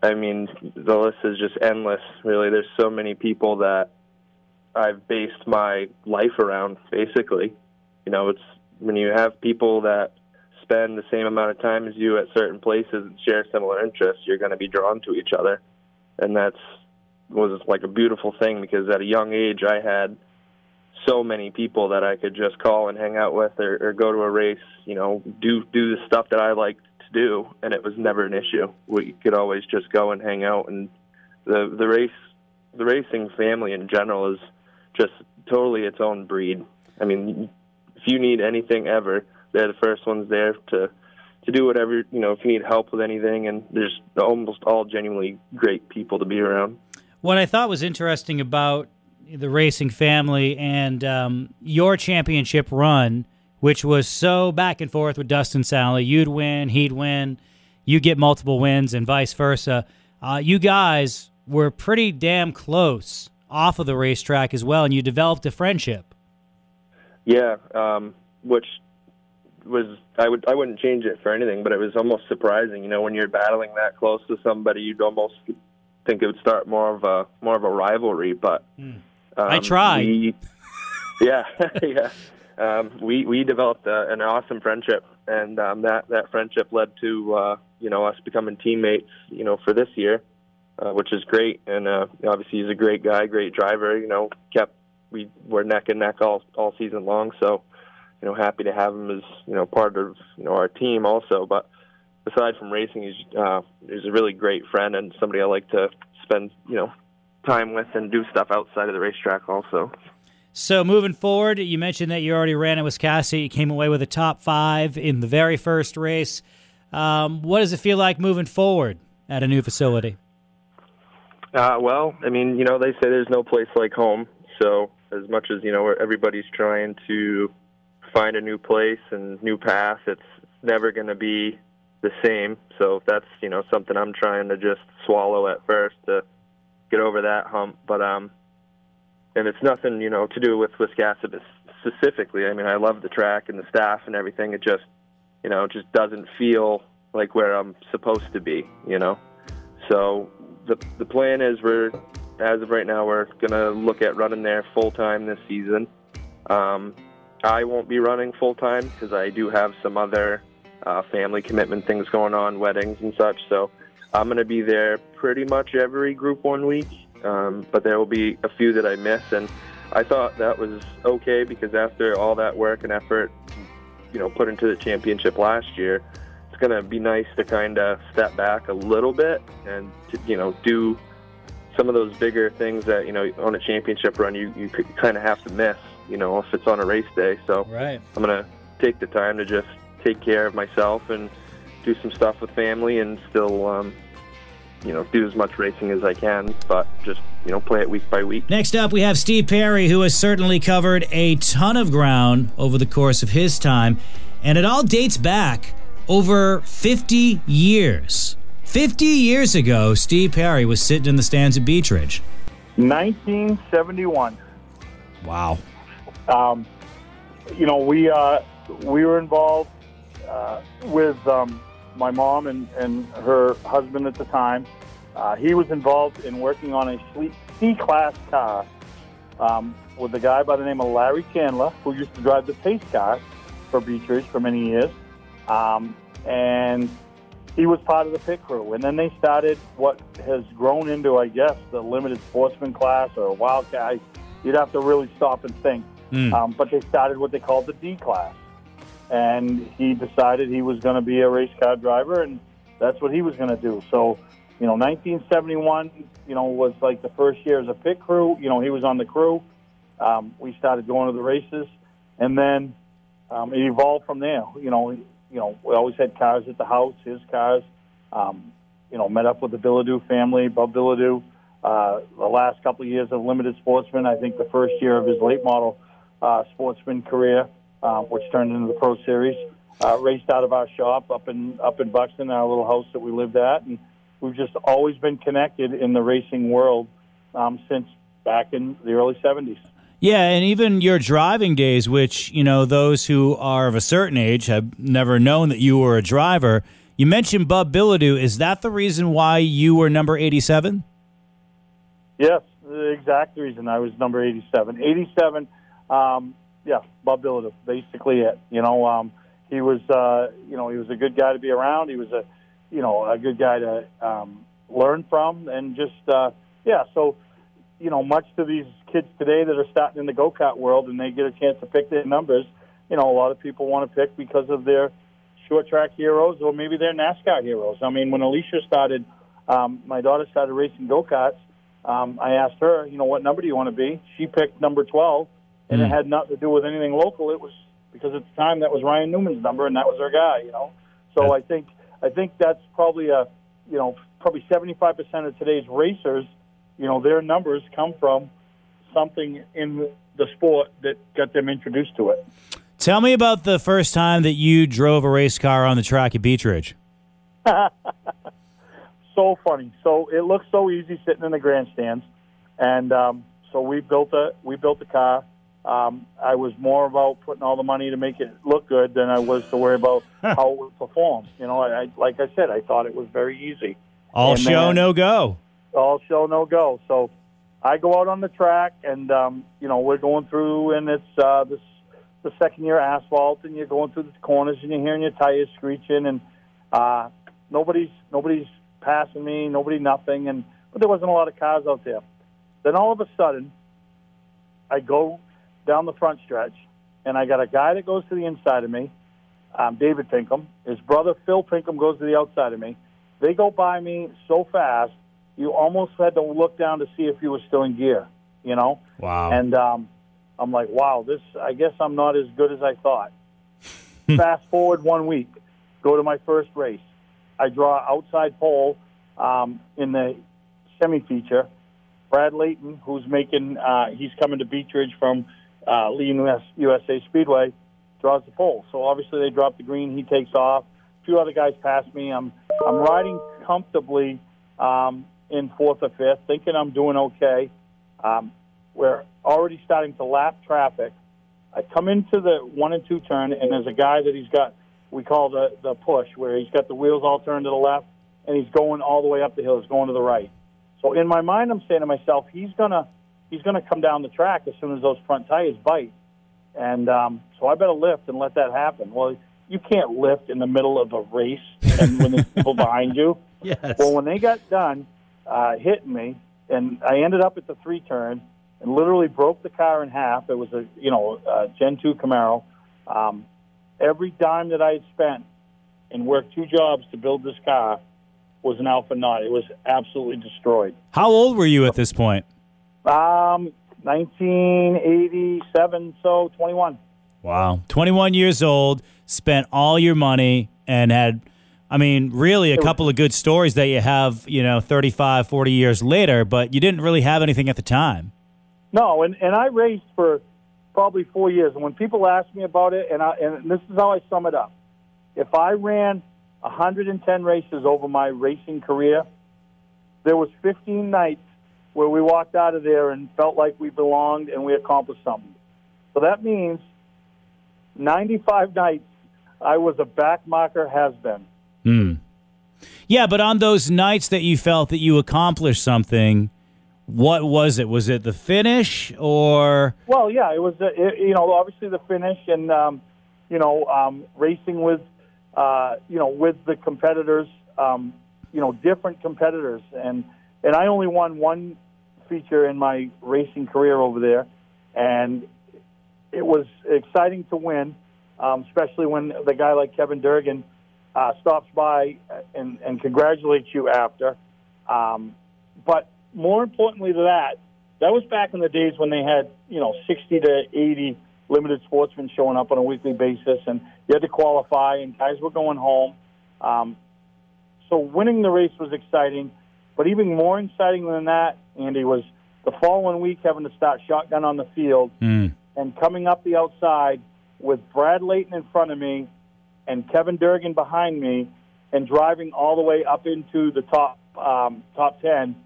I mean, the list is just endless. Really, there's so many people that I've based my life around. Basically, you know, it's when you have people that spend the same amount of time as you at certain places and share similar interests, you're going to be drawn to each other, and that's was like a beautiful thing because at a young age I had so many people that I could just call and hang out with or, or go to a race, you know, do do the stuff that I liked to do and it was never an issue. We could always just go and hang out and the the race the racing family in general is just totally its own breed. I mean, if you need anything ever, they're the first ones there to to do whatever, you know, if you need help with anything and there's almost all genuinely great people to be around. What I thought was interesting about the racing family and um, your championship run, which was so back and forth with Dustin Sally, you'd win, he'd win, you get multiple wins, and vice versa. Uh, you guys were pretty damn close off of the racetrack as well, and you developed a friendship. Yeah, um, which was I would I wouldn't change it for anything, but it was almost surprising. You know, when you're battling that close to somebody, you'd almost think it would start more of a more of a rivalry. But um, I tried. We, yeah, yeah. Um, we we developed a, an awesome friendship, and um, that that friendship led to uh, you know us becoming teammates. You know, for this year, uh, which is great. And uh, obviously, he's a great guy, great driver. You know, kept we were neck and neck all all season long. So, you know, happy to have him as you know part of you know our team also. But aside from racing, he's uh, he's a really great friend and somebody I like to spend you know time with and do stuff outside of the racetrack also. So moving forward, you mentioned that you already ran at Wiscasset. You came away with a top five in the very first race. Um, what does it feel like moving forward at a new facility? Uh, well, I mean, you know, they say there's no place like home. So as much as you know, everybody's trying to find a new place and new path, it's never going to be the same. So that's you know something I'm trying to just swallow at first to get over that hump. But um, and it's nothing you know to do with Wiscasset specifically. I mean, I love the track and the staff and everything. It just you know just doesn't feel like where I'm supposed to be. You know, so the the plan is we're as of right now we're gonna look at running there full time this season. Um, I won't be running full time because I do have some other uh, family commitment things going on, weddings and such. So I'm to be there pretty much every Group One week, um, but there will be a few that I miss, and I thought that was okay because after all that work and effort, you know, put into the championship last year, it's going to be nice to kind of step back a little bit and to, you know do some of those bigger things that you know on a championship run you you kind of have to miss, you know, if it's on a race day. So Right. I'm gonna take the time to just take care of myself and do some stuff with family and still, um, you know, do as much racing as I can, but just you know play it week by week. Next up, we have Steve Perry, who has certainly covered a ton of ground over the course of his time, and it all dates back over 50 years. 50 years ago, Steve Perry was sitting in the stands at Beech Ridge. 1971. Wow. Um, you know, we uh, we were involved uh, with um, my mom and, and her husband at the time. Uh, he was involved in working on a C class car um, with a guy by the name of Larry Chandler, who used to drive the pace car for Beech Ridge for many years. Um, and he was part of the pit crew. And then they started what has grown into, I guess, the limited sportsman class or wildcat. You'd have to really stop and think. Mm. Um, but they started what they called the D class. And he decided he was going to be a race car driver, and that's what he was going to do. So, you know, 1971, you know, was like the first year as a pit crew. You know, he was on the crew. Um, we started going to the races, and then um, it evolved from there. You know, you know, we always had cars at the house, his cars. Um, you know, met up with the Bilodeau family, Bob Bilodeau. Uh, the last couple of years of limited sportsman, I think the first year of his late model uh, sportsman career, uh, which turned into the Pro Series, uh, raced out of our shop up in up in Buxton, our little house that we lived at, and we've just always been connected in the racing world um, since back in the early 70s. Yeah, and even your driving days, which, you know, those who are of a certain age have never known that you were a driver. You mentioned Bub Bilodeau. Is that the reason why you were number 87? Yes, the exact reason I was number 87. 87, um, yeah, Bob Bilodeau, basically it. You know, um, he was, uh, you know, he was a good guy to be around. He was a, you know, a good guy to um, learn from, and just, uh, yeah. So, you know, much to these kids today that are starting in the go kart world, and they get a chance to pick their numbers. You know, a lot of people want to pick because of their short track heroes or maybe their NASCAR heroes. I mean, when Alicia started, um, my daughter started racing go karts. Um, I asked her, you know, what number do you want to be? She picked number 12, and it had nothing to do with anything local. It was because at the time that was Ryan Newman's number, and that was her guy, you know. So I think I think that's probably a, you know, probably 75% of today's racers, you know, their numbers come from something in the sport that got them introduced to it. Tell me about the first time that you drove a race car on the track at Beech Ridge. so funny. So it looks so easy sitting in the grandstands, and um, so we built a we built a car. Um, I was more about putting all the money to make it look good than I was to worry about how it would perform. You know, I, I like I said, I thought it was very easy. All And show, then- no go. All show no go. So I go out on the track, and um, you know we're going through, and it's uh, this the second year asphalt, and you're going through the corners, and you're hearing your tires screeching, and uh, nobody's nobody's passing me, nobody nothing, and but there wasn't a lot of cars out there. Then all of a sudden, I go down the front stretch, and I got a guy that goes to the inside of me, um, David Pinkham. His brother Phil Pinkham goes to the outside of me. They go by me so fast, you almost had to look down to see if you were still in gear. You know, Wow. and um, I'm like, wow, this. I guess I'm not as good as I thought. Fast forward one week, go to my first race. I draw outside pole um, in the semi feature. Brad Layton, who's making, uh, he's coming to Beech Ridge from uh, Lee US, USA Speedway, draws the pole. So obviously they drop the green. He takes off. A few other guys pass me. I'm I'm riding comfortably um, in fourth or fifth, thinking I'm doing okay. Um, we're already starting to lap traffic. I come into the one and two turn, and there's a guy that he's got, we call the, the push, where he's got the wheels all turned to the left, and he's going all the way up the hill. He's going to the right. So in my mind, I'm saying to myself, he's gonna he's gonna come down the track as soon as those front tires bite, and um, so I better lift and let that happen. Well, you can't lift in the middle of a race and when there's people behind you. yes. Well, when they got done uh, hitting me, and I ended up at the three turn and literally broke the car in half. It was a you know a Gen two Camaro. Um, every dime that I had spent and worked two jobs to build this car was an alpha knot. It was absolutely destroyed. How old were you at this point? Um, 1987, so 21. Wow. 21 years old, spent all your money, and had, I mean, really a couple of good stories that you have, you know, 35, 40 years later, but you didn't really have anything at the time. No, and, and I raced for probably four years. And when people ask me about it, and, I, and this is how I sum it up if I ran 110 races over my racing career, there was 15 nights where we walked out of there and felt like we belonged and we accomplished something. So that means 95 nights I was a back marker has been. Yeah, but on those nights that you felt that you accomplished something, what was it? Was it the finish or Well, yeah, it was, uh, it, you know, obviously the finish and, um, you know, um, racing with, uh, you know, with the competitors, um, you know, different competitors. And, and I only won one feature in my racing career over there. And it was exciting to win, um, especially when the guy like Kevin Durgan uh, stops by and, and congratulates you after. Um, but more importantly to that, that was back in the days when they had, you know, 60 to 80 limited sportsmen showing up on a weekly basis, and you had to qualify, and guys were going home. Um, so winning the race was exciting, but even more exciting than that, Andy, was the following week having to start shotgun on the field Hmm. and coming up the outside with Brad Layton in front of me and Kevin Durgan behind me, and driving all the way up into the top um, top ten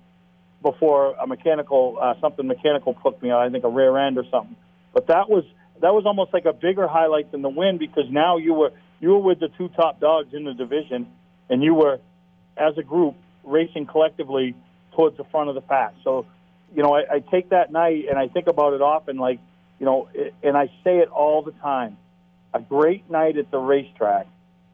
before a mechanical uh, something mechanical put me on. I think a rear end or something. But that was that was almost like a bigger highlight than the win because now you were you were with the two top dogs in the division, and you were as a group racing collectively towards the front of the pack. So, you know, I, I take that night and I think about it often, like, you know, and I say it all the time. A great night at the racetrack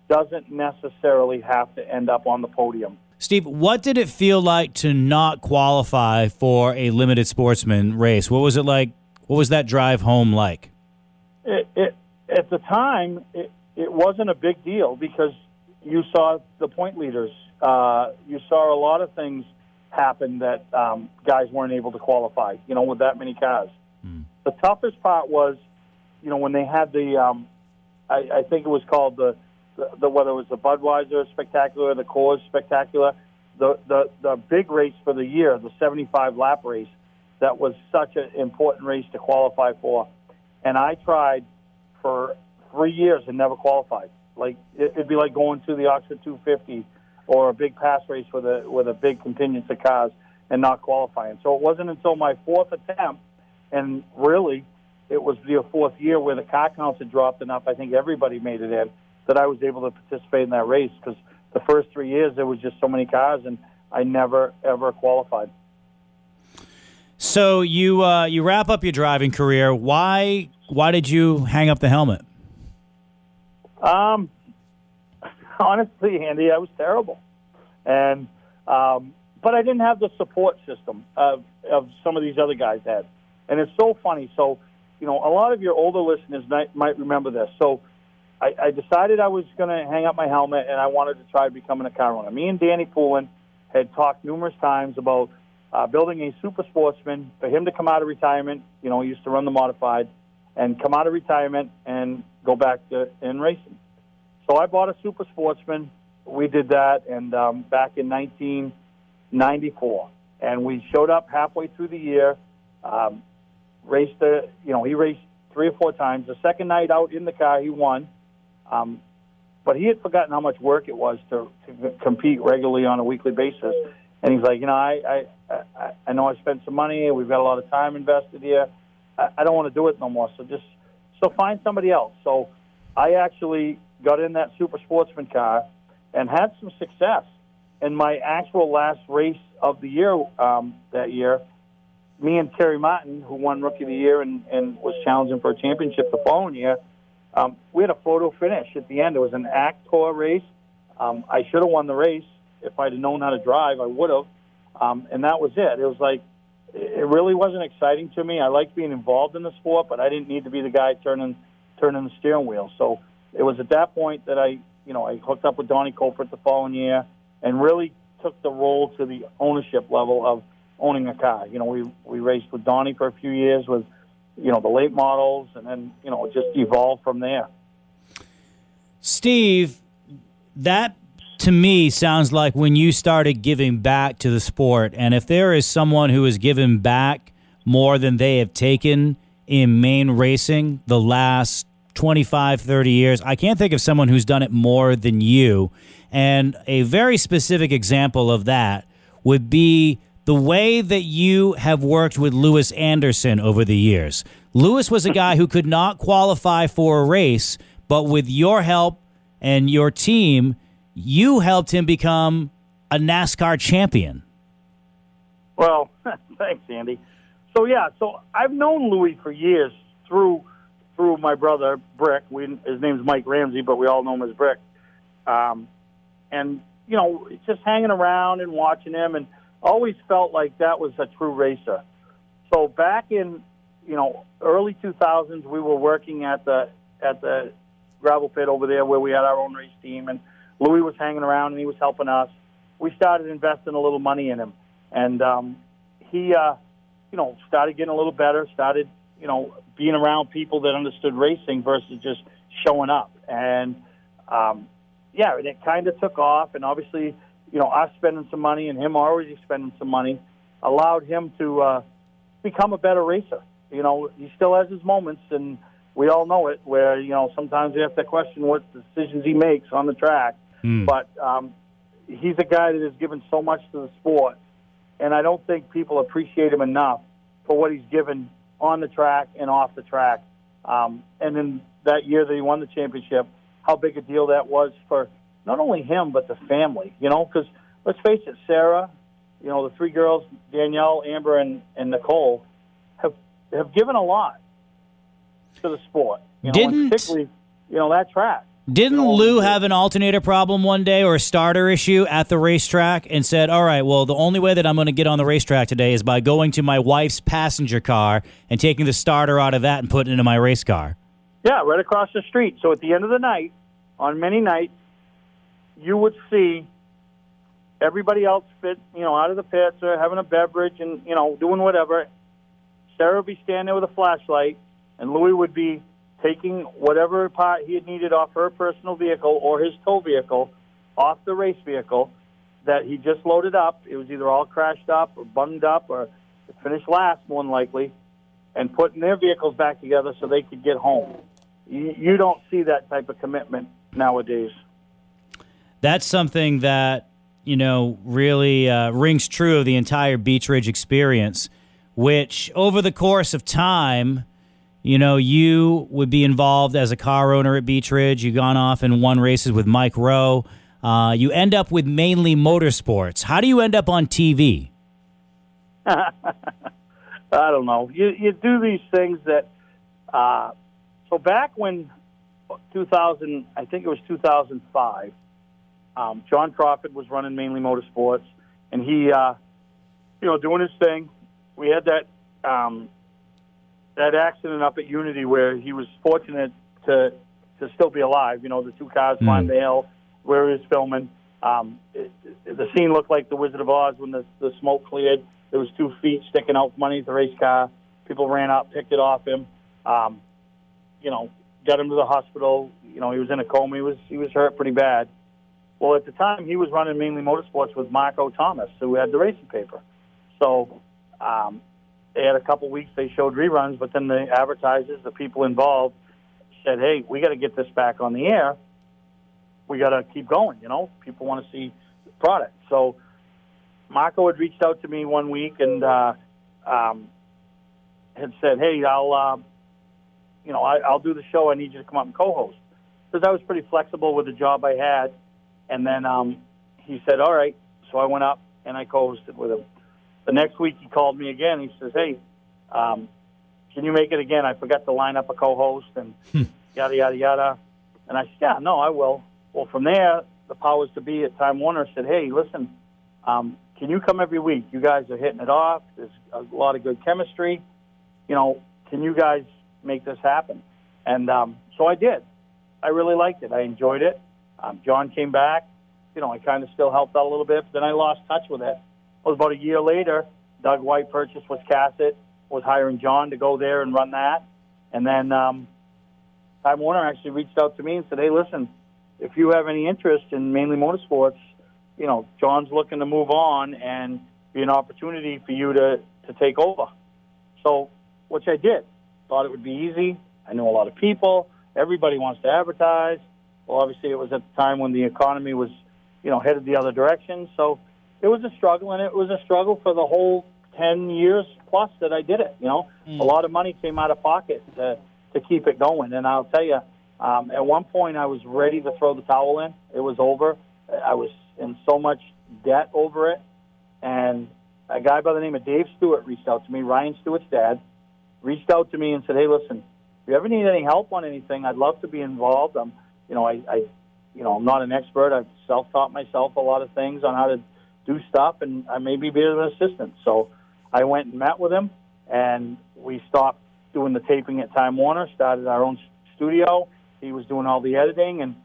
doesn't necessarily have to end up on the podium. Steve, what did it feel like to not qualify for a limited sportsman race? What was it like? What was that drive home like? It, it, at the time, it, it wasn't a big deal because you saw the point leaders. Uh, you saw a lot of things happen that um, guys weren't able to qualify, you know, with that many cars. The toughest part was, you know, when they had the, um, I, I think it was called the, the, the, whether it was the Budweiser Spectacular, the Coors Spectacular, the, the, the big race for the year, the 75 lap race, that was such an important race to qualify for. And I tried for three years and never qualified. Like it, it'd be like going to the Oxford 250 or a big PASS race with a with a big contingent of cars and not qualifying. So it wasn't until my fourth attempt, and really, it was the fourth year where the car counts had dropped enough. I think everybody made it in that I was able to participate in that race because the first three years there was just so many cars and I never ever qualified. So you uh, you wrap up your driving career. Why why did you hang up the helmet? Um, honestly, Andy, I was terrible, and um, but I didn't have the support system of of some of these other guys had, and it's so funny. So, you know, a lot of your older listeners might, might remember this. So, I, I decided I was going to hang up my helmet, and I wanted to try becoming a car owner. Me and Danny Poulin had talked numerous times about uh, building a super sportsman for him to come out of retirement. You know, he used to run the modified, and come out of retirement and go back to in racing. So I bought a super sportsman. We did that, and um, back in 1994, and we showed up halfway through the year. Um, raced the, you know, he raced three or four times. The second night out in the car, he won. Um, but he had forgotten how much work it was to, to compete regularly on a weekly basis. And he's like, you know, I, I, I, I know I spent some money. We've got a lot of time invested here. I, I don't want to do it no more. So just, so find somebody else. So I actually got in that super sportsman car and had some success. In my actual last race of the year um, that year, me and Terry Martin, who won Rookie of the Year and, and was challenging for a championship the following year, um, we had a photo finish at the end. It was an ACT race. Um, I should have won the race. If I'd have known how to drive, I would have. Um, and that was it. It was like, it really wasn't exciting to me. I liked being involved in the sport, but I didn't need to be the guy turning turning the steering wheel. So it was at that point that I, you know, I hooked up with Donnie Colbert the following year and really took the role to the ownership level of owning a car. You know, we we raced with Donnie for a few years with, you know, the late models, and then you know just evolved from there. Steve, that to me sounds like when you started giving back to the sport. And if there is someone who has given back more than they have taken in Maine racing the last 25, 30 years, I can't think of someone who's done it more than you. And a very specific example of that would be the way that you have worked with Lewis Anderson over the years. Lewis was a guy who could not qualify for a race, but with your help and your team, you helped him become a NASCAR champion. Well, thanks, Andy. So yeah, so I've known Louis for years through through my brother Brick. We, his name's Mike Ramsey, but we all know him as Brick. Um, and you know, just hanging around and watching him, and always felt like that was a true racer. So back in you know early 2000s, we were working at the at the gravel pit over there where we had our own race team, and Louis was hanging around and he was helping us. We started investing a little money in him, and um, he, uh, you know, started getting a little better. Started, you know, being around people that understood racing versus just showing up. And um, yeah, it kind of took off. And obviously, you know, us spending some money and him already spending some money allowed him to uh, become a better racer. You know, he still has his moments, and we all know it, where you know sometimes we have to question what decisions he makes on the track. But um, he's a guy that has given so much to the sport and I don't think people appreciate him enough for what he's given on the track and off the track. Um, and in that year that he won the championship, how big a deal that was for not only him but the family. You know, because let's face it, Sarah, you know, the three girls, Danielle, Amber, and, and Nicole, have have given a lot to the sport. You know, Didn't- particularly, you know, that track. Didn't No, Lou have an alternator problem one day or a starter issue at the racetrack and said, All right, well, the only way that I'm going to get on the racetrack today is by going to my wife's passenger car and taking the starter out of that and putting it into my race car? Yeah, right across the street. So at the end of the night, on many nights, you would see everybody else fit, you know, out of the pits or having a beverage and you know doing whatever. Sarah would be standing there with a flashlight, and Louis would be taking whatever part he had needed off her personal vehicle or his tow vehicle off the race vehicle that he just loaded up. It was either all crashed up or bunged up or finished last, more than likely, and putting their vehicles back together so they could get home. You, you don't see that type of commitment nowadays. That's something that, you know, really uh, rings true of the entire Beech Ridge experience, which over the course of time, you know, you would be involved as a car owner at Beech Ridge. You've gone off and won races with Mike Rowe. Uh, you end up with mainly motorsports. How do you end up on TV? I don't know. You you do these things that. Uh, so back when 2000, I think it was 2005. Um, John Crawford was running mainly motorsports, and he, uh, you know, doing his thing. We had that um, that accident up at Unity where he was fortunate to to still be alive. You know, the two cars climbed the hill where he was filming. Um, it, it- the scene looked like the Wizard of Oz when the, the smoke cleared. There was two feet sticking out from underneath the race car. People ran up, picked it off him. Um, you know, got him to the hospital. You know, he was in a coma. He was he was hurt pretty bad. Well, at the time, he was running mainly motorsports with Marco Thomas, who had the racing paper. So um, they had a couple weeks. They showed reruns, but then the advertisers, the people involved, said, "Hey, we got to get this back on the air. We got to keep going. You know, people want to see the product." So Marco had reached out to me one week and uh, um, had said, "Hey, I'll, uh, you know, I, I'll do the show. I need you to come up and co-host." Because I was pretty flexible with the job I had, and then um, he said, "All right." So I went up and I co-hosted with him. The next week he called me again. He says, "Hey, um, can you make it again? I forgot to line up a co-host and yada yada yada." And I said, "Yeah, no, I will." Well, from there, the powers to be at Time Warner said, "Hey, listen, um, can you come every week? You guys are hitting it off. There's a lot of good chemistry. You know, can you guys make this happen?" And um, so I did. I really liked it. I enjoyed it. Um, John came back. You know, I kind of still helped out a little bit, but then I lost touch with it. It was about a year later. Doug White purchased Wiscasset, was hiring John to go there and run that. And then um, Time Warner actually reached out to me and said, hey, listen, if you have any interest in mainly motorsports, you know, John's looking to move on and be an opportunity for you to, to take over. So, which I did. Thought it would be easy. I know a lot of people. Everybody wants to advertise. Well, obviously, it was at the time when the economy was, you know, headed the other direction. So it was a struggle, and it was a struggle for the whole 10 years plus that I did it. You know, a lot of money came out of pocket to, to keep it going. And I'll tell you, um, at one point, I was ready to throw the towel in. It was over. I was in so much debt over it. And a guy by the name of Dave Stewart reached out to me, Ryan Stewart's dad, reached out to me and said, "Hey, listen, if you ever need any help on anything, I'd love to be involved. I'm, you know, I, I you know, I'm not an expert. I've self-taught myself a lot of things on how to do stuff, and I maybe be an assistant." So I went and met with him, and we stopped doing the taping at Time Warner, started our own studio. He was doing all the editing, and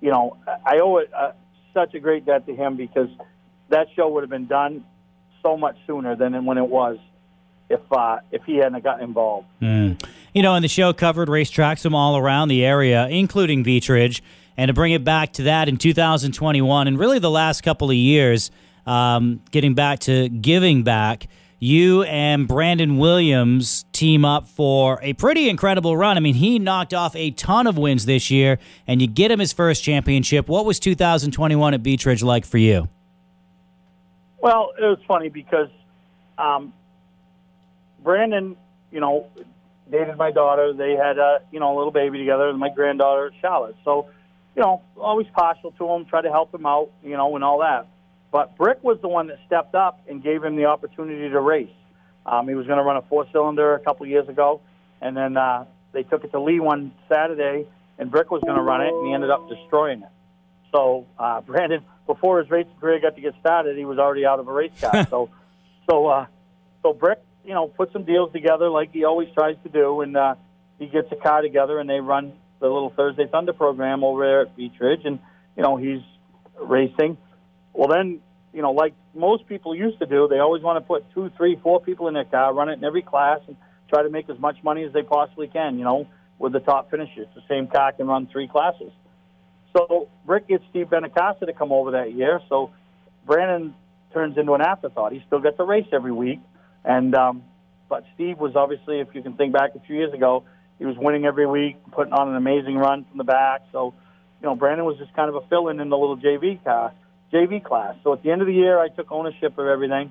you know, I owe it uh, such a great debt to him because that show would have been done so much sooner than when it was if uh, if he hadn't gotten involved. You know, and the show covered racetracks from all around the area, including Beech Ridge. And to bring it back to that in 2021, and really the last couple of years, um, getting back to giving back, you and Brandon Williams team up for a pretty incredible run. I mean, he knocked off a ton of wins this year, and you get him his first championship. What was 2021 at Beech Ridge like for you? Well, it was funny because um, Brandon, you know, dated my daughter. They had a you know a little baby together, and my granddaughter Charlotte. So, you know, always partial to him, try to help him out, you know, and all that. But Brick was the one that stepped up and gave him the opportunity to race. Um, he was going to run a four cylinder a couple years ago, and then uh, they took it to Lee one Saturday, and Brick was going to run it, and he ended up destroying it. So uh, Brandon, before his racing career got to get started, he was already out of a race car. so, so, uh, so Brick, you know, put some deals together like he always tries to do, and uh, he gets a car together, and they run the little Thursday Thunder program over there at Beech Ridge, and you know he's racing. Well, then, you know, like most people used to do, they always want to put two, three, four people in their car, run it in every class, and try to make as much money as they possibly can. You know, with the top finishers, the same car can run three classes. So Rick gets Steve Benacasa to come over that year. So Brandon turns into an afterthought. He still gets a race every week, and um, but Steve was obviously, if you can think back a few years ago, he was winning every week, putting on an amazing run from the back. So, you know, Brandon was just kind of a fill-in in the little JV car, JV class. So at the end of the year, I took ownership of everything.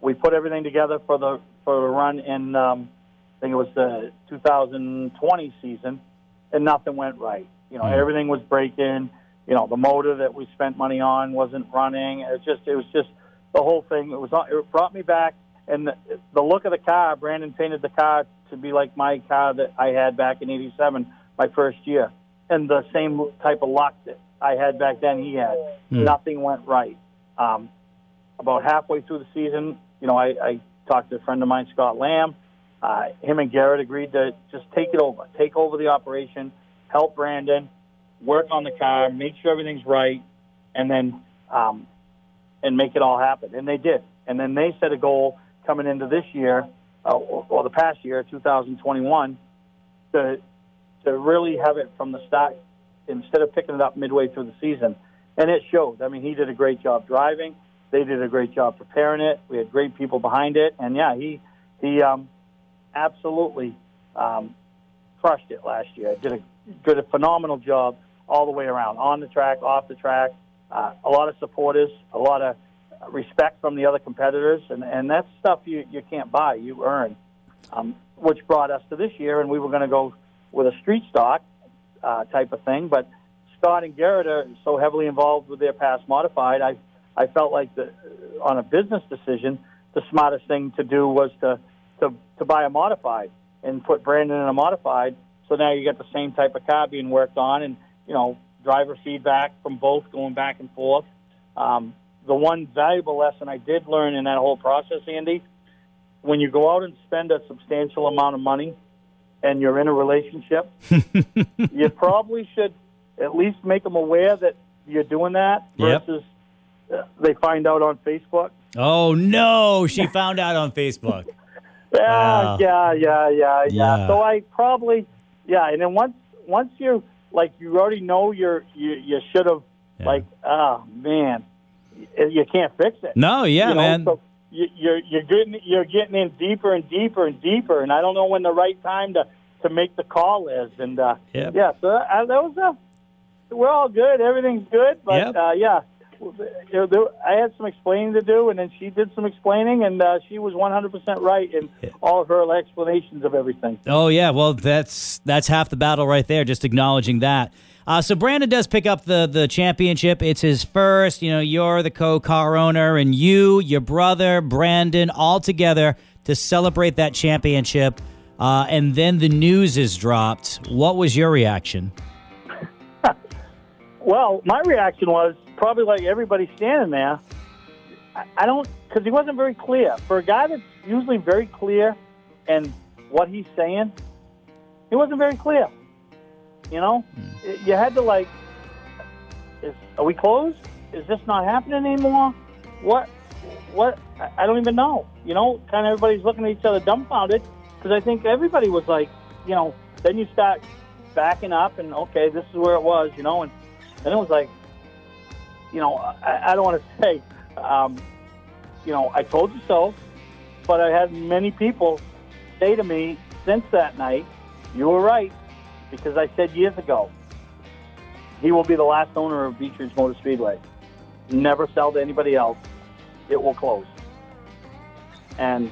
We put everything together for the for the run in, um, I think it was the 2020 season, and nothing went right. You know, everything was breaking. You know, the motor that we spent money on wasn't running. It was just, it was just the whole thing. It was, it brought me back, and the, the look of the car. Brandon painted the car to be like my car that I had back in '87, my first year, and the same type of luck that I had back then. He had. Nothing went right. Um, about halfway through the season, you know, I, I talked to a friend of mine, Scott Lamb. Uh, him and Garrett agreed to just take it over, take over the operation, help Brandon, work on the car, make sure everything's right, and then um, and make it all happen. And they did. And then they set a goal coming into this year, uh, or, the past year, 2021, to to really have it from the start instead of picking it up midway through the season. And it showed. I mean, he did a great job driving. They did a great job preparing it. We had great people behind it, and yeah, he he um, absolutely um, crushed it last year. Did a did a phenomenal job all the way around, on the track, off the track. Uh, a lot of supporters, a lot of respect from the other competitors, and and that's stuff you you can't buy, you earn. Um, which brought us to this year, and we were going to go with a street stock uh, type of thing, but Scott and Garrett are so heavily involved with their PASS modified. I I felt like the on a business decision, the smartest thing to do was to to to buy a modified and put Brandon in a modified. So now you got the same type of car being worked on, and you know driver feedback from both going back and forth. Um, the one valuable lesson I did learn in that whole process, Andy, when you go out and spend a substantial amount of money and you're in a relationship, you probably should at least make them aware that you're doing that versus uh, they find out on Facebook. Oh no, she found out on Facebook. Yeah, Wow. yeah, yeah, yeah, yeah, Yeah. So I probably, yeah, and then once once you like you already know you're you you should have Yeah. like oh man, you, can't fix it. No, yeah, you know? man. So you, you're you're getting you're getting in deeper and deeper and deeper, and I don't know when the right time to to make the call is. And uh, Yep. yeah, so uh, that was a, we're all good. Everything's good, but Yep. uh, yeah. You know, there, I had some explaining to do, and then she did some explaining, and uh, she was 100% right in all of her explanations of everything. Oh yeah, well that's that's half the battle right there. Just acknowledging that. Uh, so Brandon does pick up the the championship. It's his first. You know, you're the co-car owner, and you, your brother Brandon, all together to celebrate that championship. Uh, and then the news is dropped. What was your reaction? Well, my reaction was probably like everybody standing there. I, I don't because he wasn't very clear. For a guy that's usually very clear and what he's saying, he wasn't very clear. You know, Y- you had to like, is, are we closed? Is this not happening anymore? What? What? I, I don't even know. You know, kind of everybody's looking at each other dumbfounded because I think everybody was like, you know, then you start backing up and okay, this is where it was, you know, and then it was like, you know, I, I don't want to say, um, you know, I told you so, but I had many people say to me since that night, you were right, because I said years ago, he will be the last owner of Beech Ridge Motor Speedway. Never sell to anybody else. it will close. And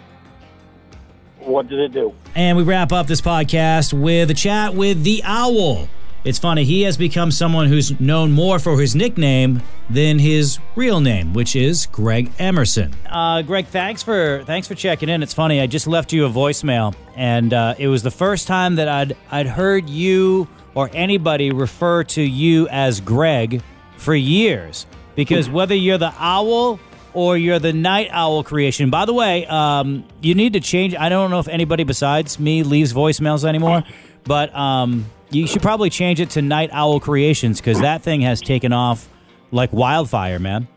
what did it do? And we wrap up this podcast with a chat with the Owl. It's funny, he has become someone who's known more for his nickname than his real name, which is Greg Emerson. Uh, Greg, thanks for thanks for checking in. It's funny, I just left you a voicemail, and uh, it was the first time that I'd I'd heard you or anybody refer to you as Greg for years. Because whether you're the owl or you're the night owl creation. By the way, um, you need to change. I don't know if anybody besides me leaves voicemails anymore, but um, you should probably change it to night owl creations because that thing has taken off like wildfire, man.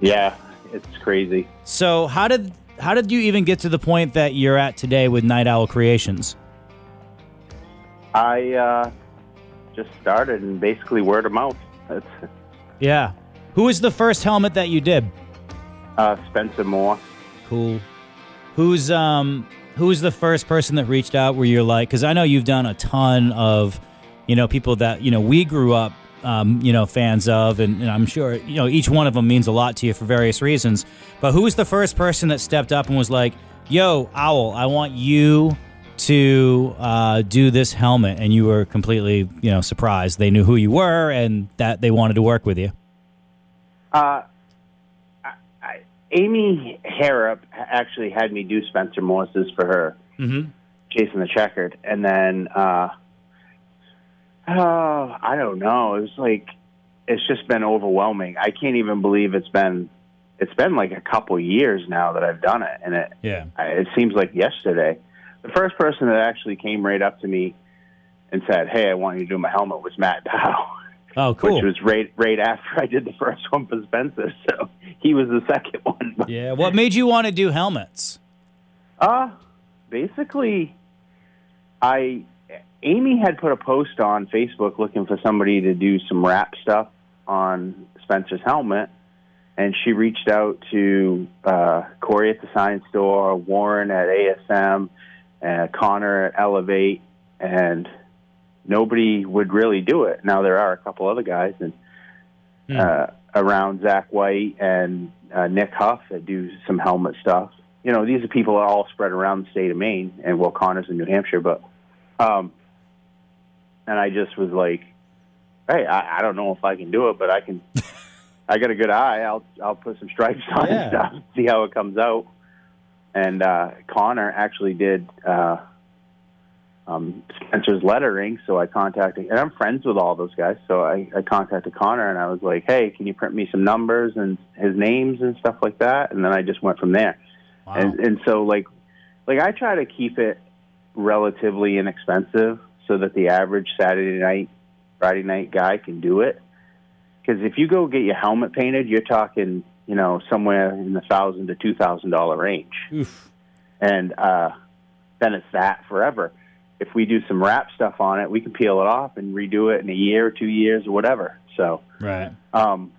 Yeah, it's crazy. So how did how did you even get to the point that you're at today with night owl creations? I uh, just started and basically word of mouth. That's Yeah. Who was the first helmet that you did? uh, Spencer Moore. Cool. Who's um who's the first person that reached out where you're like cuz I know you've done a ton of you know people that you know we grew up um, you know fans of and, and I'm sure you know each one of them means a lot to you for various reasons. But who was the first person that stepped up and was like yo owl I want you to uh, do this helmet and you were completely you know surprised. They knew who you were and that they wanted to work with you. Uh, Amy Harrop actually had me do Spencer Morse's for her, mm-hmm. Chasing the Checkered, and then uh, oh, I don't know. It was like it's just been overwhelming. I can't even believe it's been it's been like a couple years now that I've done it, and it yeah I- it seems like yesterday. The first person that actually came right up to me and said, "Hey, I want you to do my helmet," was Matt Dow. oh cool which was right right after I did the first one for Spencer. So he was the second one. yeah what made you want to do helmets Uh basically, I Amy had put a post on Facebook looking for somebody to do some rap stuff on Spencer's helmet, and she reached out to uh, Corey at the Science Store, Warren at ASM, uh, Connor at Elevate, and nobody would really do it. Now there are a couple other guys, and Hmm. uh, around Zach White and uh, Nick Huff that do some helmet stuff. You know, these are people that are all spread around the state of Maine, and well, Connor's in New Hampshire, but um, and I just was like, hey, I, I don't know if I can do it, but I can. I got a good eye. I'll I'll put some stripes on Yeah. and stuff, see how it comes out. And uh, Connor actually did uh, um, Spencer's lettering, so I contacted, and I'm friends with all those guys, so I, I contacted Connor and I was like, hey, can you print me some numbers and his names and stuff like that? And then I just went from there. wow. And and so like like I try to keep it relatively inexpensive so that the average Saturday night, Friday night guy can do it. Because if you go get your helmet painted, you're talking you know somewhere in the thousand to two thousand dollar range, Oof. and uh, then it's that forever. If we do some wrap stuff on it, we can peel it off and redo it in a year or two years or whatever. So. right Um,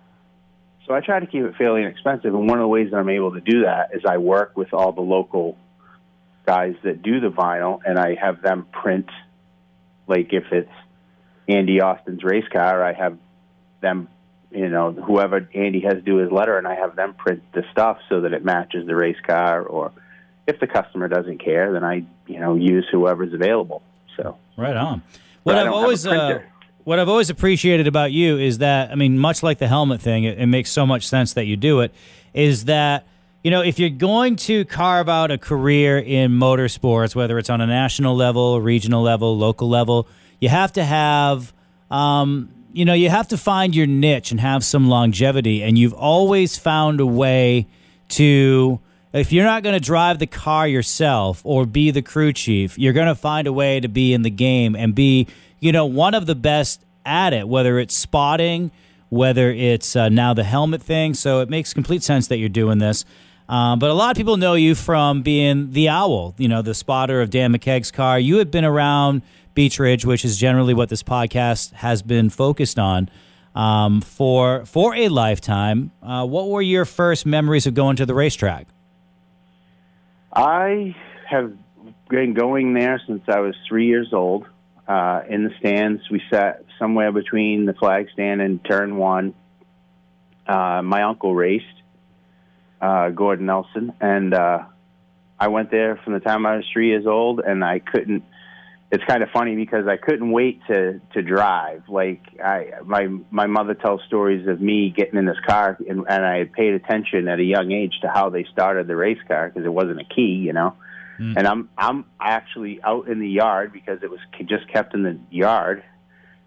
so I try to keep it fairly inexpensive, and one of the ways that I'm able to do that is I work with all the local guys that do the vinyl, and I have them print. Like if it's Andy Austin's race car, I have them, you know, whoever Andy has to do his letter, and I have them print the stuff so that it matches the race car. Or if the customer doesn't care, then I, you know, use whoever's available. So Right on. What I've don't have a always uh, what I've always appreciated about you is that I mean, much like the helmet thing, it, it makes so much sense that you do it. Is that you know if you're going to carve out a career in motorsports, whether it's on a national level, regional level, local level, you have to have. Um, you know, you have to find your niche and have some longevity, and you've always found a way to if you're not going to drive the car yourself or be the crew chief, you're going to find a way to be in the game and be, you know, one of the best at it, whether it's spotting, whether it's uh, now the helmet thing. So it makes complete sense that you're doing this. Um, but a lot of people know you from being the owl, you know, the spotter of Dan McKeage's car. You had been around Beech Ridge, which is generally what this podcast has been focused on um, for for a lifetime. Uh, what were your first memories of going to the racetrack? I have been going there since I was three years old. Uh, in the stands, we sat somewhere between the flag stand and turn one. Uh, my uncle raced. Uh, Gordon Nelson, and uh, I went there from the time I was three years old, and I couldn't. It's kind of funny because I couldn't wait to to drive. Like I, my my mother tells stories of me getting in this car, and, and I paid attention at a young age to how they started the race car because it wasn't a key, you know. And I'm I'm actually out in the yard because it was just kept in the yard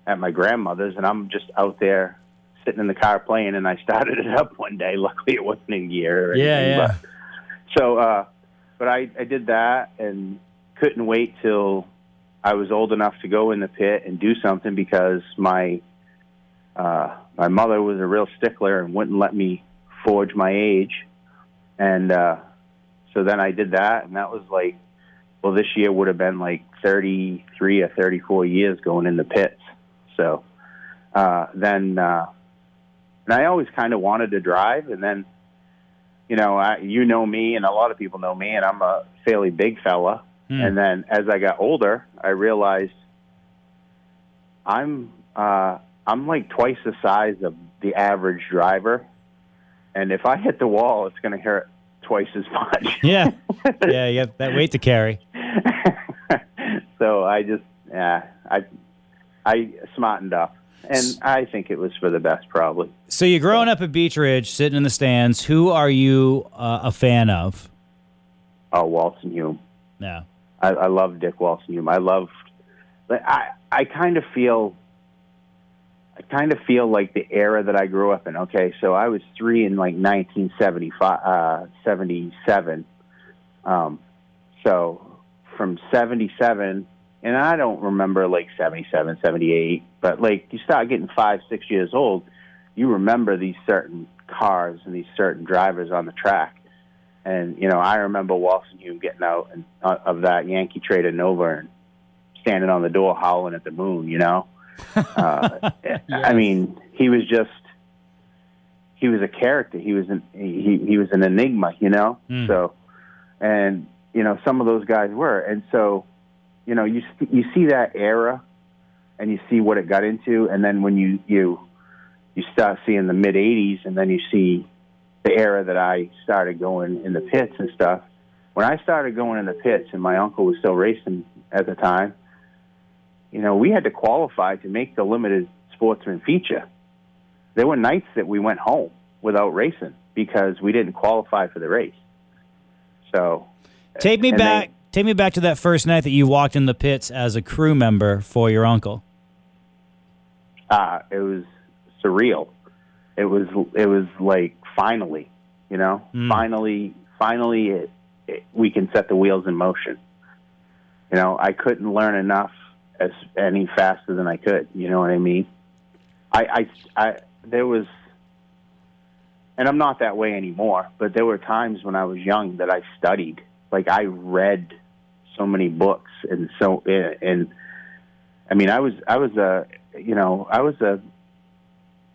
at my grandmother's, and I'm just out there sitting in the car playing, and I started it up one day. Luckily, it wasn't in gear. Or Yeah, anything, yeah. But, so, uh, but I I did that and couldn't wait till I was old enough to go in the pit and do something because my uh, my mother was a real stickler and wouldn't let me forge my age, and uh, so then I did that, and that was like, well, this year would have been like 33 or 34 years going in the pits. So uh, then, uh, and I always kind of wanted to drive, and then, you know, I, you know me, and a lot of people know me, and I'm a fairly big fella. Hmm. And then as I got older, I realized I'm uh, I'm like twice the size of the average driver, and if I hit the wall, it's going to hurt twice as much. Yeah. Yeah, you got that weight to carry. so I just, yeah, I, I smartened up, and I think it was for the best, probably. So you're growing up at Beech Ridge, sitting in the stands. Who are you uh, a fan of? Oh, Walton Hume. Yeah. I, I love Dick Walton Hume. I love, I, I kind of feel, I kind of feel like the era that I grew up in. Okay, so I was three in like 1975, uh, 77. Um, so from 77, and I don't remember like 77, 78, but like you start getting five, six years old, you remember these certain cars and these certain drivers on the track. And you know, I remember Walton Hume getting out and, uh, of that Yankee trade in Nova and standing on the door howling at the moon. You know, uh, I mean, he was just he was a character. He was an he he was an enigma. You know, Mm. so and you know some of those guys were, and so you know you you see that era, and you see what it got into, and then when you you you start seeing the mid '80s, and then you see the era that I started going in the pits and stuff. When I started going in the pits, and my uncle was still racing at the time, you know, we had to qualify to make the limited sportsman feature. There were nights that we went home without racing because we didn't qualify for the race. So Take me back. they- take me back to that first night that you walked in the pits as a crew member for your uncle. uh, it was surreal. It was it was like finally, you know, Mm. finally, finally, it, it, we can set the wheels in motion. You know, I couldn't learn enough as any faster than I could. You know what I mean? I, I, I there was, and I'm not that way anymore. But there were times when I was young that I studied. Like I read so many books and so and I mean I was I was a you know I was a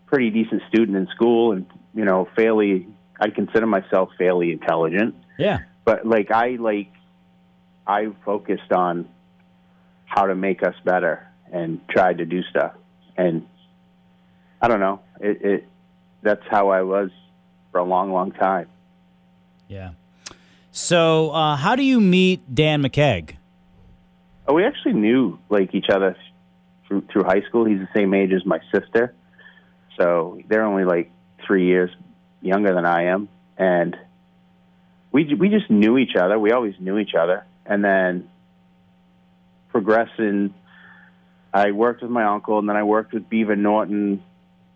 pretty decent student in school and you know fairly I consider myself fairly intelligent Yeah. but like I like I focused on how to make us better and tried to do stuff and I don't know it, it that's how I was for a long long time Yeah. So, uh, how do you meet Dan McKeage? Oh, we actually knew like each other through through high school. He's the same age as my sister, so they're only like three years younger than I am, and we we just knew each other. We always knew each other, and then progressing. I worked with my uncle, and then I worked with Beaver Norton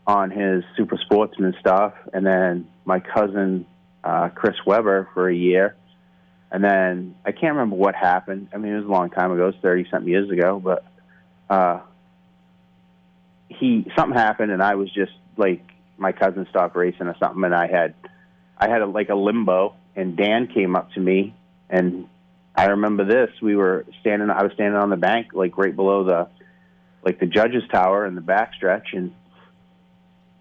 on his super sportsman stuff, and then my cousin uh, Chris Weber for a year. And then I can't remember what happened. I mean, it was a long time ago, it was thirty something years ago. But uh, he something happened, and I was just like my cousin stopped racing or something, and I had I had a, like a limbo. And Dan came up to me, and I remember this. We were standing. I was standing on the bank, like right below the like the judges' tower in the backstretch, and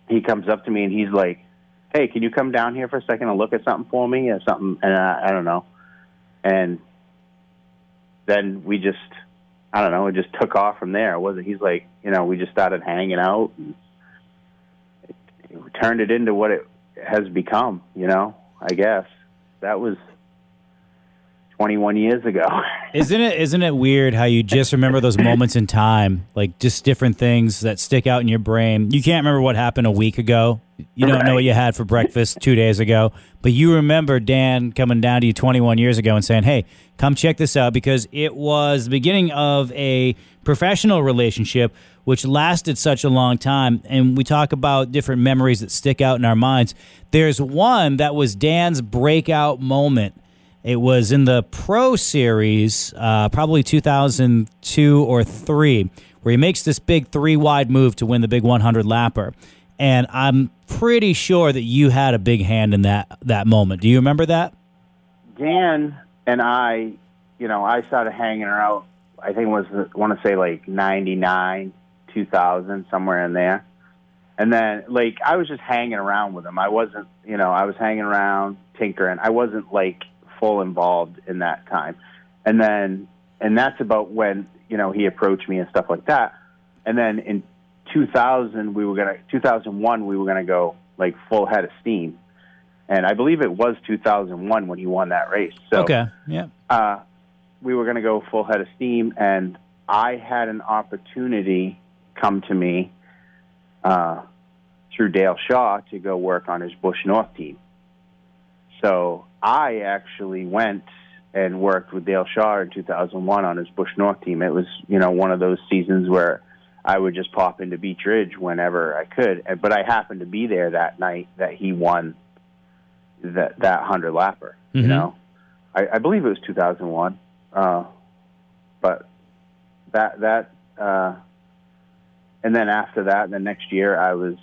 he comes up to me, and he's like, "Hey, can you come down here for a second and look at something for me?" Or something, and I, I don't know and then we just I don't know, it just took off from there. It wasn't he's like, you know, we just started hanging out and turned it into what it has become, you know. I guess that was 21 years ago. Isn't it isn't it weird how you just remember those moments in time, like just different things that stick out in your brain. You can't remember what happened a week ago. You don't know what you had for breakfast 2 days ago, but you remember Dan coming down to you 21 years ago and saying, "Hey, come check this out because it was the beginning of a professional relationship which lasted such a long time and we talk about different memories that stick out in our minds. There's one that was Dan's breakout moment it was in the Pro Series, uh, probably 2002 or three, where he makes this big three wide move to win the big 100 lapper. And I'm pretty sure that you had a big hand in that that moment. Do you remember that? Dan and I, you know, I started hanging out. I think it was I want to say like '99, 2000, somewhere in there. And then, like, I was just hanging around with him. I wasn't, you know, I was hanging around, tinkering. I wasn't like full involved in that time. And then, and that's about when you know he approached me and stuff like that. And then in 2000, we were gonna 2001, we were gonna go like full head of steam. And I believe it was 2001 when he won that race. So Okay. Yeah. uh, we were going to go full head of steam, and I had an opportunity come to me uh, through Dale Shaw to go work on his Busch North team. So I actually went and worked with Dale Shaw in 2001 on his Busch North team. It was, you know, one of those seasons where I would just pop into Beech Ridge whenever I could. But I happened to be there that night that he won that that hundred lapper. You Mhm. know, I, I believe it was 2001. Uh, but that that uh, and then after that, the next year, I was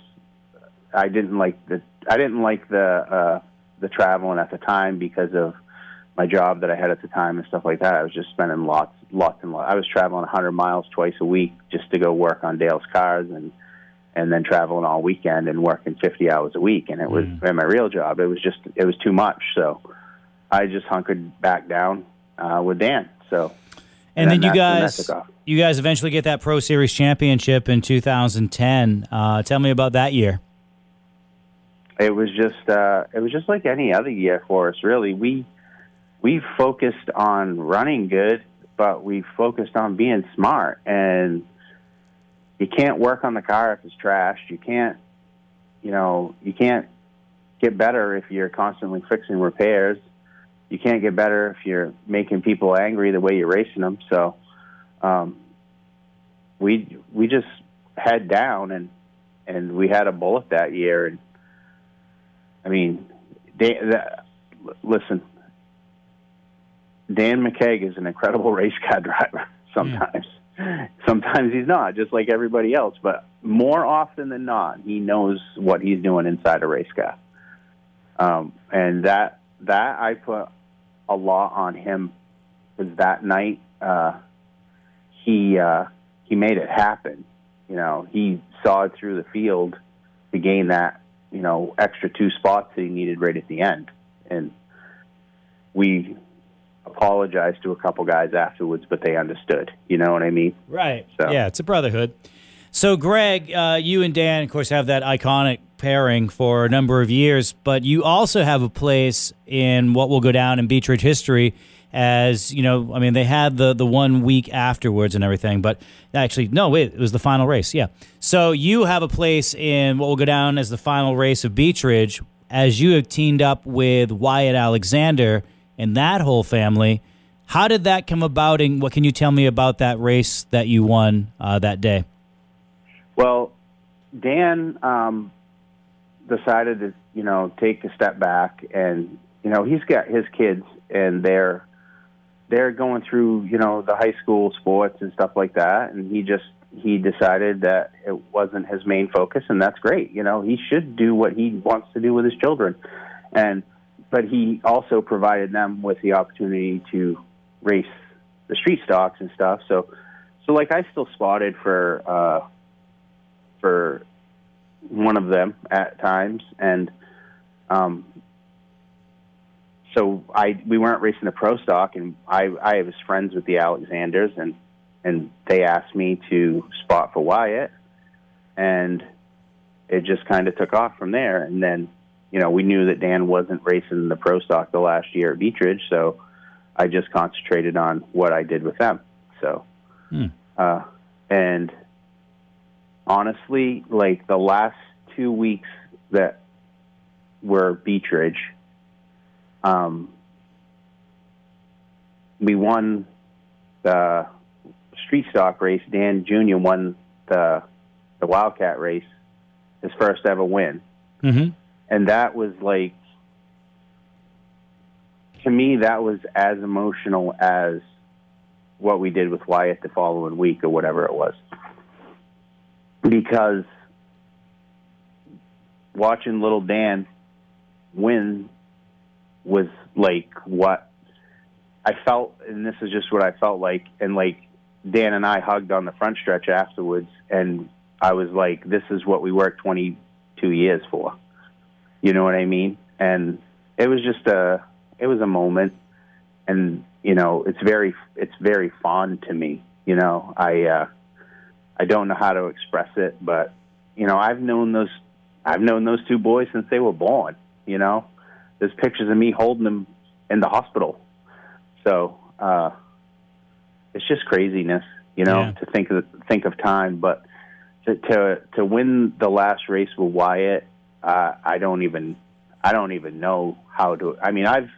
I didn't like the I didn't like the uh, the traveling at the time because of my job that I had at the time and stuff like that. I was just spending lots lots and lots. I was traveling 100 miles twice a week just to go work on Dale's cars and and then traveling all weekend and working 50 hours a week. And it was Mm. and my real job. It was just it was too much. So I just hunkered back down uh, with Dan. So And, then, you that's when that guys, you guys eventually get that Pro Series championship in 2010. Uh, tell me about that year. It was just uh, it was just like any other year for us. Really, we we focused on running good, but we focused on being smart. And you can't work on the car if it's trashed. You can't, you know, you can't get better if you're constantly fixing repairs. You can't get better if you're making people angry the way you're racing them. So, um, we we just head down and and we had a bullet that year and I mean, Dan, that, listen, Dan McKeage is an incredible race car driver. Sometimes, sometimes he's not, just like everybody else. But more often than not, he knows what he's doing inside a race car. Um, and that that I put a lot on him. Was that night uh, he uh, he made it happen. You know, he saw it through the field to gain that you know, extra two spots that he needed right at the end. And we apologized to a couple guys afterwards, but they understood. You know what I mean? Right. So- Yeah, it's a brotherhood. So, Greg, uh, you and Dan, of course, have that iconic pairing for a number of years, but you also have a place in what will go down in Beech Ridge history as, you know, I mean, they had the, the one week afterwards and everything, but actually, no, wait, it was the final race. Yeah. So, you have a place in what will go down as the final race of Beech Ridge as you have teamed up with Wyatt Alexander and that whole family. How did that come about, and what can you tell me about that race that you won uh, that day? Well, Dan um, decided to, you know, take a step back, and you know, he's got his kids, and they're they're going through, you know, the high school sports and stuff like that, and he just he decided that it wasn't his main focus, and that's great. You know, he should do what he wants to do with his children, and but he also provided them with the opportunity to race the street stocks and stuff. So, so like I still spotted for. uh for one of them at times, and um, so I we weren't racing the pro stock, and I I was friends with the Alexanders, and and they asked me to spot for Wyatt, and it just kind of took off from there, and then you know, we knew that Dan wasn't racing the pro stock the last year at Beechridge, so I just concentrated on what I did with them. So, Hmm. uh, and honestly, like the last two weeks that were Beechridge, um, we won the street stock race. Dan Jr. won the the Wildcat race, his first ever win, Mm-hmm. and that was like to me that was as emotional as what we did with Wyatt the following week or whatever it was, because watching little Dan win was like what I felt, and this is just what I felt like. And like Dan and I hugged on the front stretch afterwards, and I was like, "This is what we worked 22 years for." You know what I mean? And it was just a, it was a moment, and you know, it's very, it's very fond to me. You know, I, uh, I don't know how to express it, but you know, I've known those, I've known those two boys since they were born. You know, there's pictures of me holding them in the hospital. So uh, it's just craziness, you know, Yeah. to think of think of time. But to to to win the last race with Wyatt, uh, I don't even I don't even know how to. I mean, I've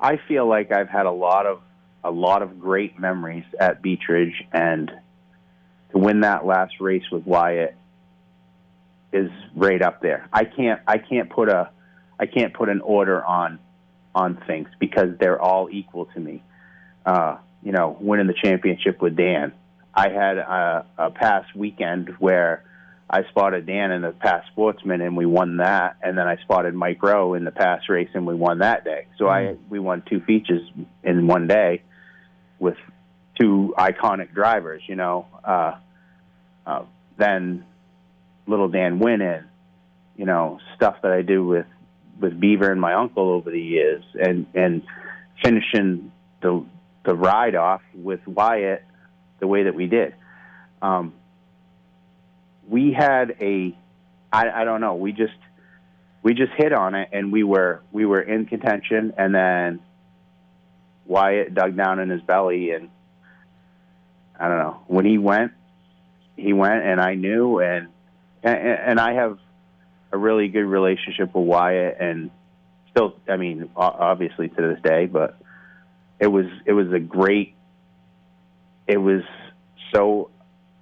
I feel like I've had a lot of a lot of great memories at Beechridge, and to win that last race with Wyatt is right up there. I can't I can't put a I can't put an order on on things because they're all equal to me. Uh, you know, winning the championship with Dan. I had a, a past weekend where I spotted Dan in the PASS sportsman and we won that, and then I spotted Mike Rowe in the PASS race and we won that day. So I we won two features in one day with two iconic drivers. You know, uh, uh, then little Dan winning. You know, stuff that I do with with Beaver and my uncle over the years, and and finishing the the ride off with Wyatt the way that we did. Um, we had a, I, I don't know, we just we just hit on it, and we were we were in contention, and then Wyatt dug down in his belly, and I don't know when he went, he went, and I knew, and and, and I have a really good relationship with Wyatt, and still, I mean, obviously to this day, but it was it was a great. It was so,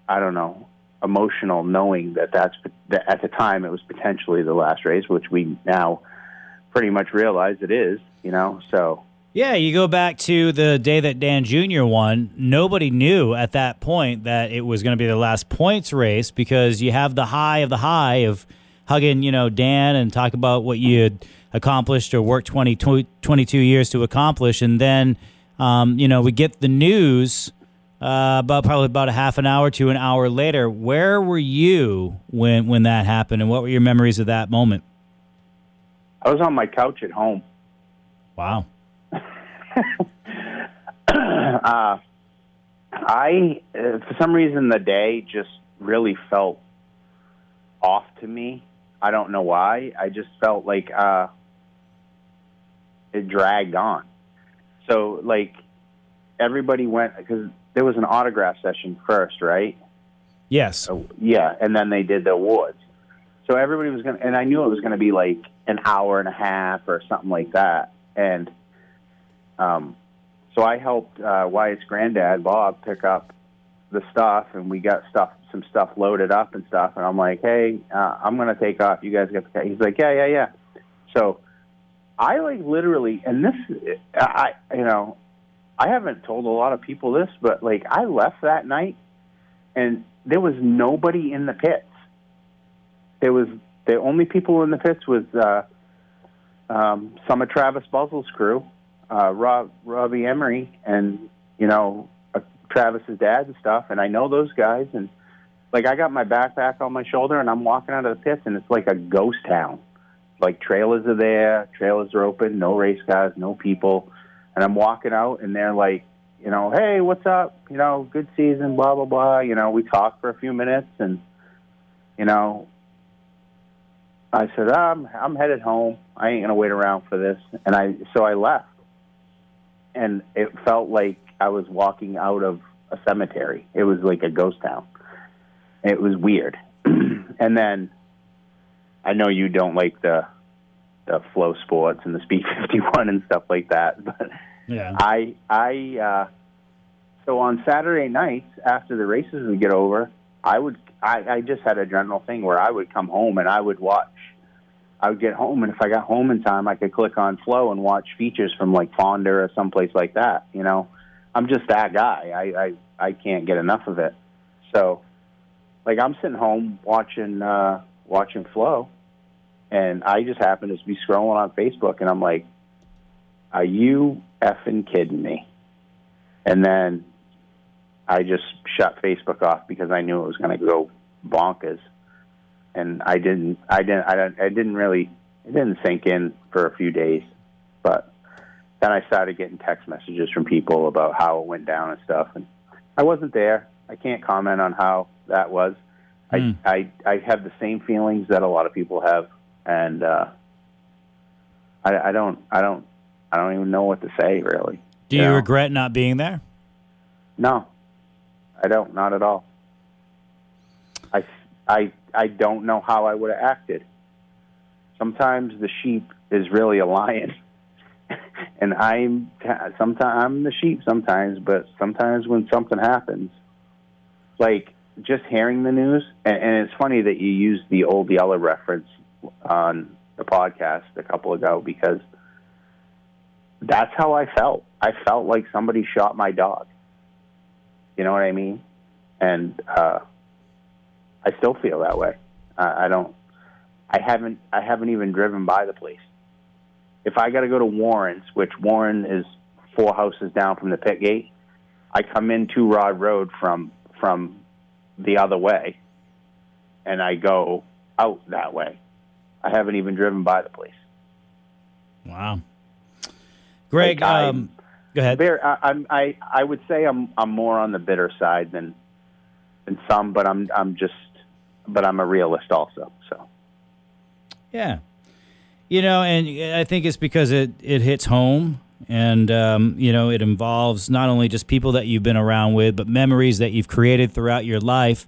I don't know, emotional knowing that that's that at the time it was potentially the last race, which we now pretty much realize it is. You know, so Yeah, you go back to the day that Dan Jr. won. Nobody knew at that point that it was going to be the last points race because you have the high of the high of hugging, you know, Dan and talk about what you had accomplished or worked 20, 22 years to accomplish. And then, um, you know, we get the news uh, about probably about a half an hour to an hour later. Where were you when, when that happened and what were your memories of that moment? I was on my couch at home. Wow. uh, I, uh, for some reason, the day just really felt off to me. I don't know why. I just felt like uh, it dragged on. So, like, everybody went because there was an autograph session first, right? Yes. So, yeah, and then they did the awards. So everybody was going to, and I knew it was going to be like an hour and a half or something like that. And um, so I helped uh, Wyatt's granddad, Bob, pick up the stuff, and we got stuff, some stuff loaded up and stuff. And I'm like, hey, uh, I'm to take off. You guys get the. He's like, yeah, yeah, yeah. So I like literally, and this, I, you know, I haven't told a lot of people this, but like I left that night, and there was nobody in the pits. There was the only people in the pits was uh, um, some of Travis Buzzle's crew, uh, Rob, Robbie Emery, and you know uh, Travis's dad and stuff. And I know those guys, and like I got my backpack on my shoulder, and I'm walking out of the pits, and it's like a ghost town. Like trailers are there, trailers are open, no race cars, no people, and I'm walking out, and they're like, you know, hey, what's up? You know, good season, blah blah blah. You know, we talk for a few minutes, and you know, I said, I'm I'm headed home. I ain't gonna wait around for this. And I so I left, and it felt like I was walking out of a cemetery. It was like a ghost town. It was weird. and then I know you don't like the the flow sports and the speed 51 and stuff like that, but Yeah. I I uh, so on Saturday nights after the races would get over, I would I, I just had a general thing where I would come home and I would watch. I would get home, and if I got home in time, I could click on Flo and watch features from like Fonda or someplace like that. You know, I'm just that guy. I I, I can't get enough of it. So, like, I'm sitting home watching uh, watching Flo, and I just happen to be scrolling on Facebook, and I'm like, "Are you effing kidding me?" And then I just shut Facebook off because I knew it was going to go bonkers, and I didn't. I didn't. I didn't. I didn't really. It didn't sink in for a few days, but then I started getting text messages from people about how it went down and stuff, and I wasn't there. I can't comment on how that was. Hmm. I, I I have the same feelings that a lot of people have, and uh, I, I don't. I don't. I don't even know what to say really. Do you know? regret not being there? No, I don't. Not at all. I, I, I don't know how I would have acted. Sometimes the sheep is really a lion, and I'm sometimes I'm the sheep sometimes, but sometimes when something happens, like just hearing the news, and, and it's funny that you used the old Yeller reference on the podcast a couple ago because that's how I felt. I felt like somebody shot my dog. You know what I mean? And uh, I still feel that way. I, I don't. I haven't. I haven't even driven by the place. If I got to go to Warren's, which Warren is four houses down from the pit gate, I come in Two Rod Road from from the other way, and I go out that way. I haven't even driven by the place. Wow. Greg, Like, um, go ahead. Bear, I, I, I would say I'm, I'm more on the bitter side than, than some, but I'm, I'm just, but I'm a realist also. So Yeah. You know, and I think it's because it, it hits home and, um, you know, it involves not only just people that you've been around with, but memories that you've created throughout your life.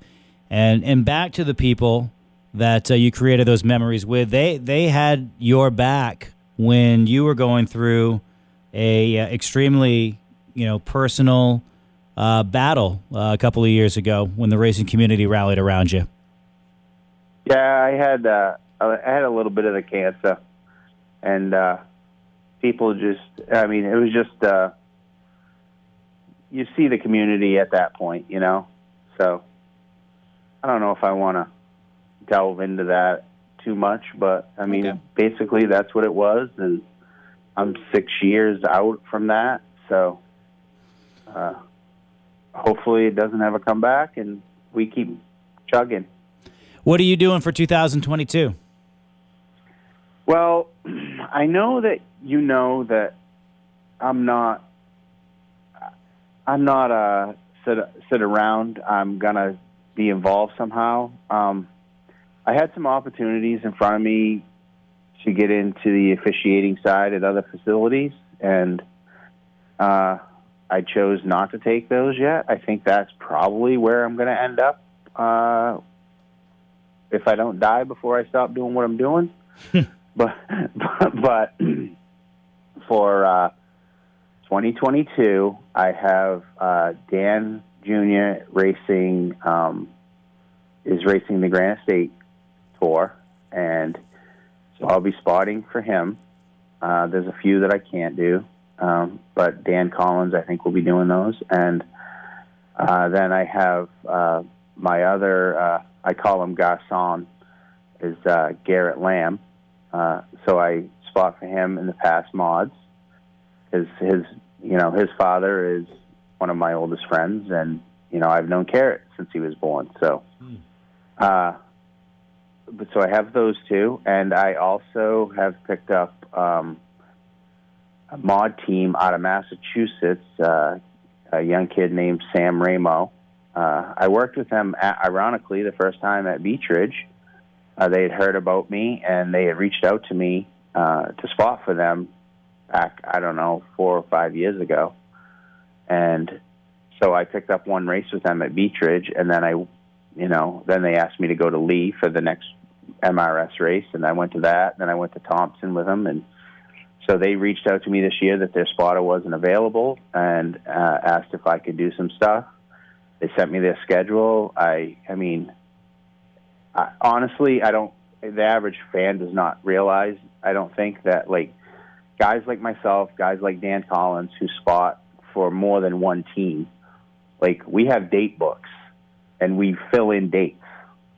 And, and back to the people that uh, you created those memories with, they, they had your back when you were going through a uh, extremely, you know, personal uh, battle uh, a couple of years ago when the racing community rallied around you. yeah, I had, uh, I had a little bit of the cancer and, uh, people just, I mean, it was just, uh, you see the community at that point, you know? So I don't know if I want to delve into that too much, but I mean, Okay. basically that's what it was. And I'm six years out from that. So, uh, hopefully it doesn't have a comeback and we keep chugging. What are you doing for 2022? Well, I know that you know that I'm not. I'm not a sit sit around. I'm gonna be involved somehow. Um, I had some opportunities in front of me to get into the officiating side at other facilities, and uh, I chose not to take those yet. I think that's probably where I'm going to end up uh, if I don't die before I stop doing what I'm doing. but but, but for uh, 2022, I have uh, Dan Jr. racing um, is racing the Granite State Tour, and so I'll be spotting for him. Uh, there's a few that I can't do, um, but Dan Collins, I think, will be doing those, and uh, then I have uh, my other, uh, I call him Garcon, is Garrett Lamb. Uh, so I spot for him in the PASS mods. His his you know his father is one of my oldest friends, and you know I've known Garrett since he was born. So, uh, but so I have those two, and I also have picked up um, a mod team out of Massachusetts. Uh, a young kid named Sam Ramo. Uh, I worked with him, at, ironically, the first time at Beech Ridge, uh, they had heard about me and they had reached out to me uh, to spot for them back, I don't know, four or five years ago. And so I picked up one race with them at Beech Ridge, and then I, you know, then they asked me to go to Lee for the next MRS race, and I went to that. Then I went to Thompson with them, and so they reached out to me this year that their spotter wasn't available, and uh, asked if I could do some stuff. They sent me their schedule. I, I mean, I, honestly, I don't. The average fan does not realize. I don't think that like guys like myself, guys like Dan Collins, who spot for more than one team, like we have date books and we fill in dates.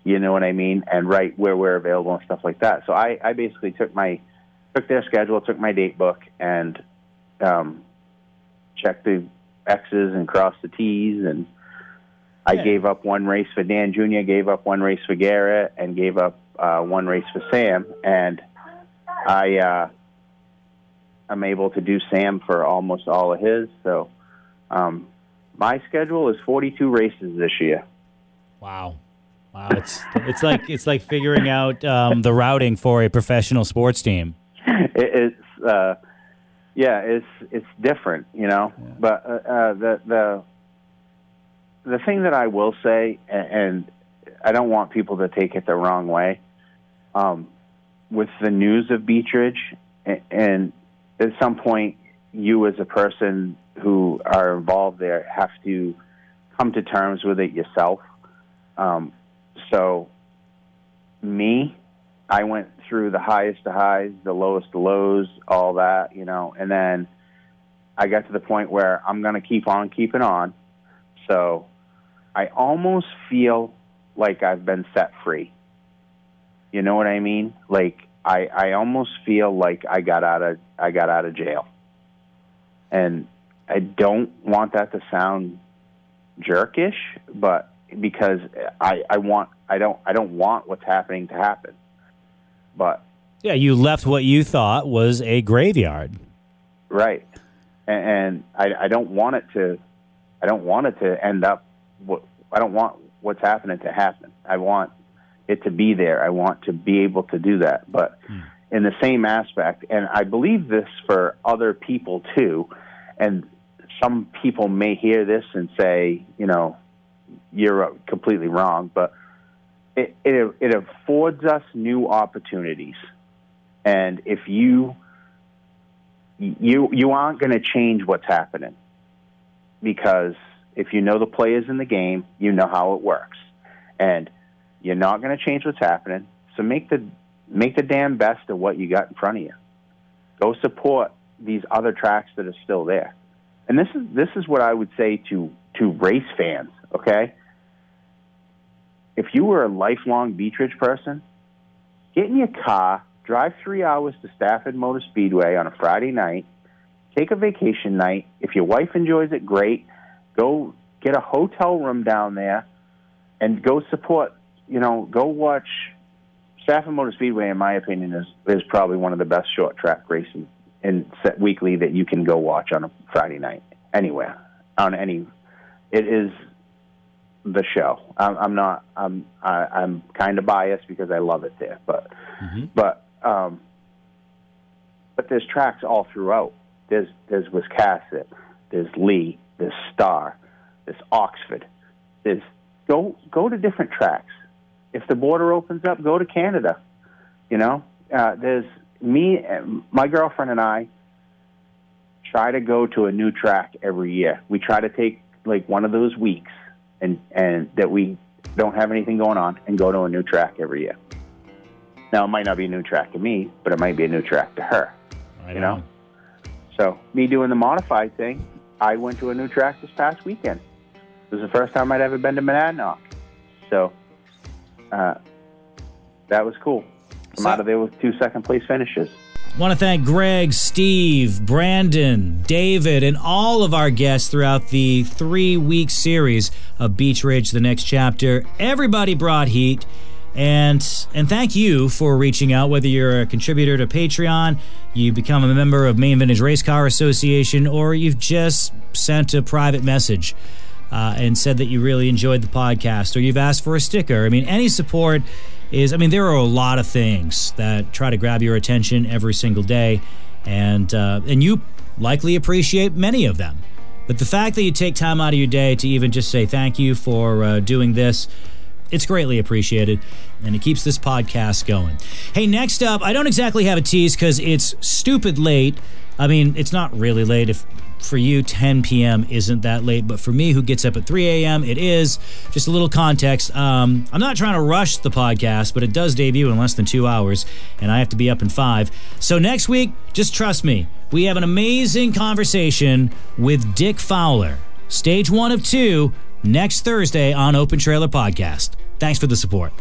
You know what I mean? And write where we're available and stuff like that. So I, I basically took my took their schedule, took my date book, and um, checked the X's and crossed the T's and I Yeah. gave up one race for Dan Jr., gave up one race for Garrett, and gave up uh, one race for Sam. And I, uh, I'm able to do Sam for almost all of his. So um, my schedule is 42 races this year. Wow. Wow, it's it's like it's like figuring out um, the routing for a professional sports team. it, it's uh, yeah, it's it's different, you know. But uh, uh, the the the thing that I will say, and I don't want people to take it the wrong way, um, with the news of Beech Ridge, and at some point, you as a person who are involved there have to come to terms with it yourself. Um, so, me, I went through the highest of highs, the lowest of lows, all that, you know, and then I got to the point where I'm going to keep on keeping on. So I almost feel like I've been set free. You know what I mean? Like I, I almost feel like I got out of I got out of jail. And I don't want that to sound jerkish, but because I, I want I don't I don't want what's happening to happen. But Yeah, you left what you thought was a graveyard. right, and, and I, I don't want it to I don't want it to end up. What I don't want what's happening to happen. I want it to be there. I want to be able to do that. But hmm. in the same aspect, and I believe this for other people too, and some people may hear this and say, you know, you're completely wrong, but it, it, it affords us new opportunities. And if you you you aren't going to change what's happening because if you know the players in the game, you know how it works, and you're not going to change what's happening. So make the make the damn best of what you got in front of you. Go support these other tracks that are still there. And this is this is what I would say to to race fans. Okay, if you were a lifelong Beech Ridge person, get in your car, drive three hours to Stafford Motor Speedway on a Friday night, take a vacation night. If your wife enjoys it, great. Go get a hotel room down there and go support, you know, go watch Stafford Motor Speedway, in my opinion, is, is probably one of the best short track races in set weekly that you can go watch on a Friday night anywhere on any. It is the show. I'm, I'm not. I'm. I, I'm kind of biased because I love it there, but but um, but there's tracks all throughout. There's there's Wiscasset, there's Lee, there's Star, this Oxford. There's go go to different tracks. If the border opens up, go to Canada. You know, uh, there's me, my girlfriend and I try to go to a new track every year. We try to take like one of those weeks and and that we don't have anything going on and go to a new track every year. Now it might not be a new track to me, but it might be a new track to her. Right You know? on. So me doing the modified thing, I went to a new track this past weekend. It was the first time I'd ever been to Monadnock. So uh, that was cool. I'm So- out of there with two second place finishes. Want to thank Greg, Steve, Brandon, David, and all of our guests throughout the three week series of Beech Ridge, the next chapter. Everybody brought heat. And and thank you for reaching out, whether you're a contributor to Patreon, you become a member of Maine Vintage Race Car Association, or you've just sent a private message uh, and said that you really enjoyed the podcast, or you've asked for a sticker. I mean, any support is I mean, there are a lot of things that try to grab your attention every single day, and uh, and you likely appreciate many of them. But the fact that you take time out of your day to even just say thank you for uh, doing this, it's greatly appreciated, and it keeps this podcast going. Hey, next up, I don't exactly have a tease because it's stupid late. I mean, it's not really late if for you 10 p.m. isn't that late, but for me who gets up at 3 a.m., it is. Just a little context. Um, I'm not trying to rush the podcast, but it does debut in less than two hours, and I have to be up in five. So next week, just trust me, we have an amazing conversation with Dick Fowler. Stage one of two next Thursday on Open Trailer Podcast. Thanks for the support.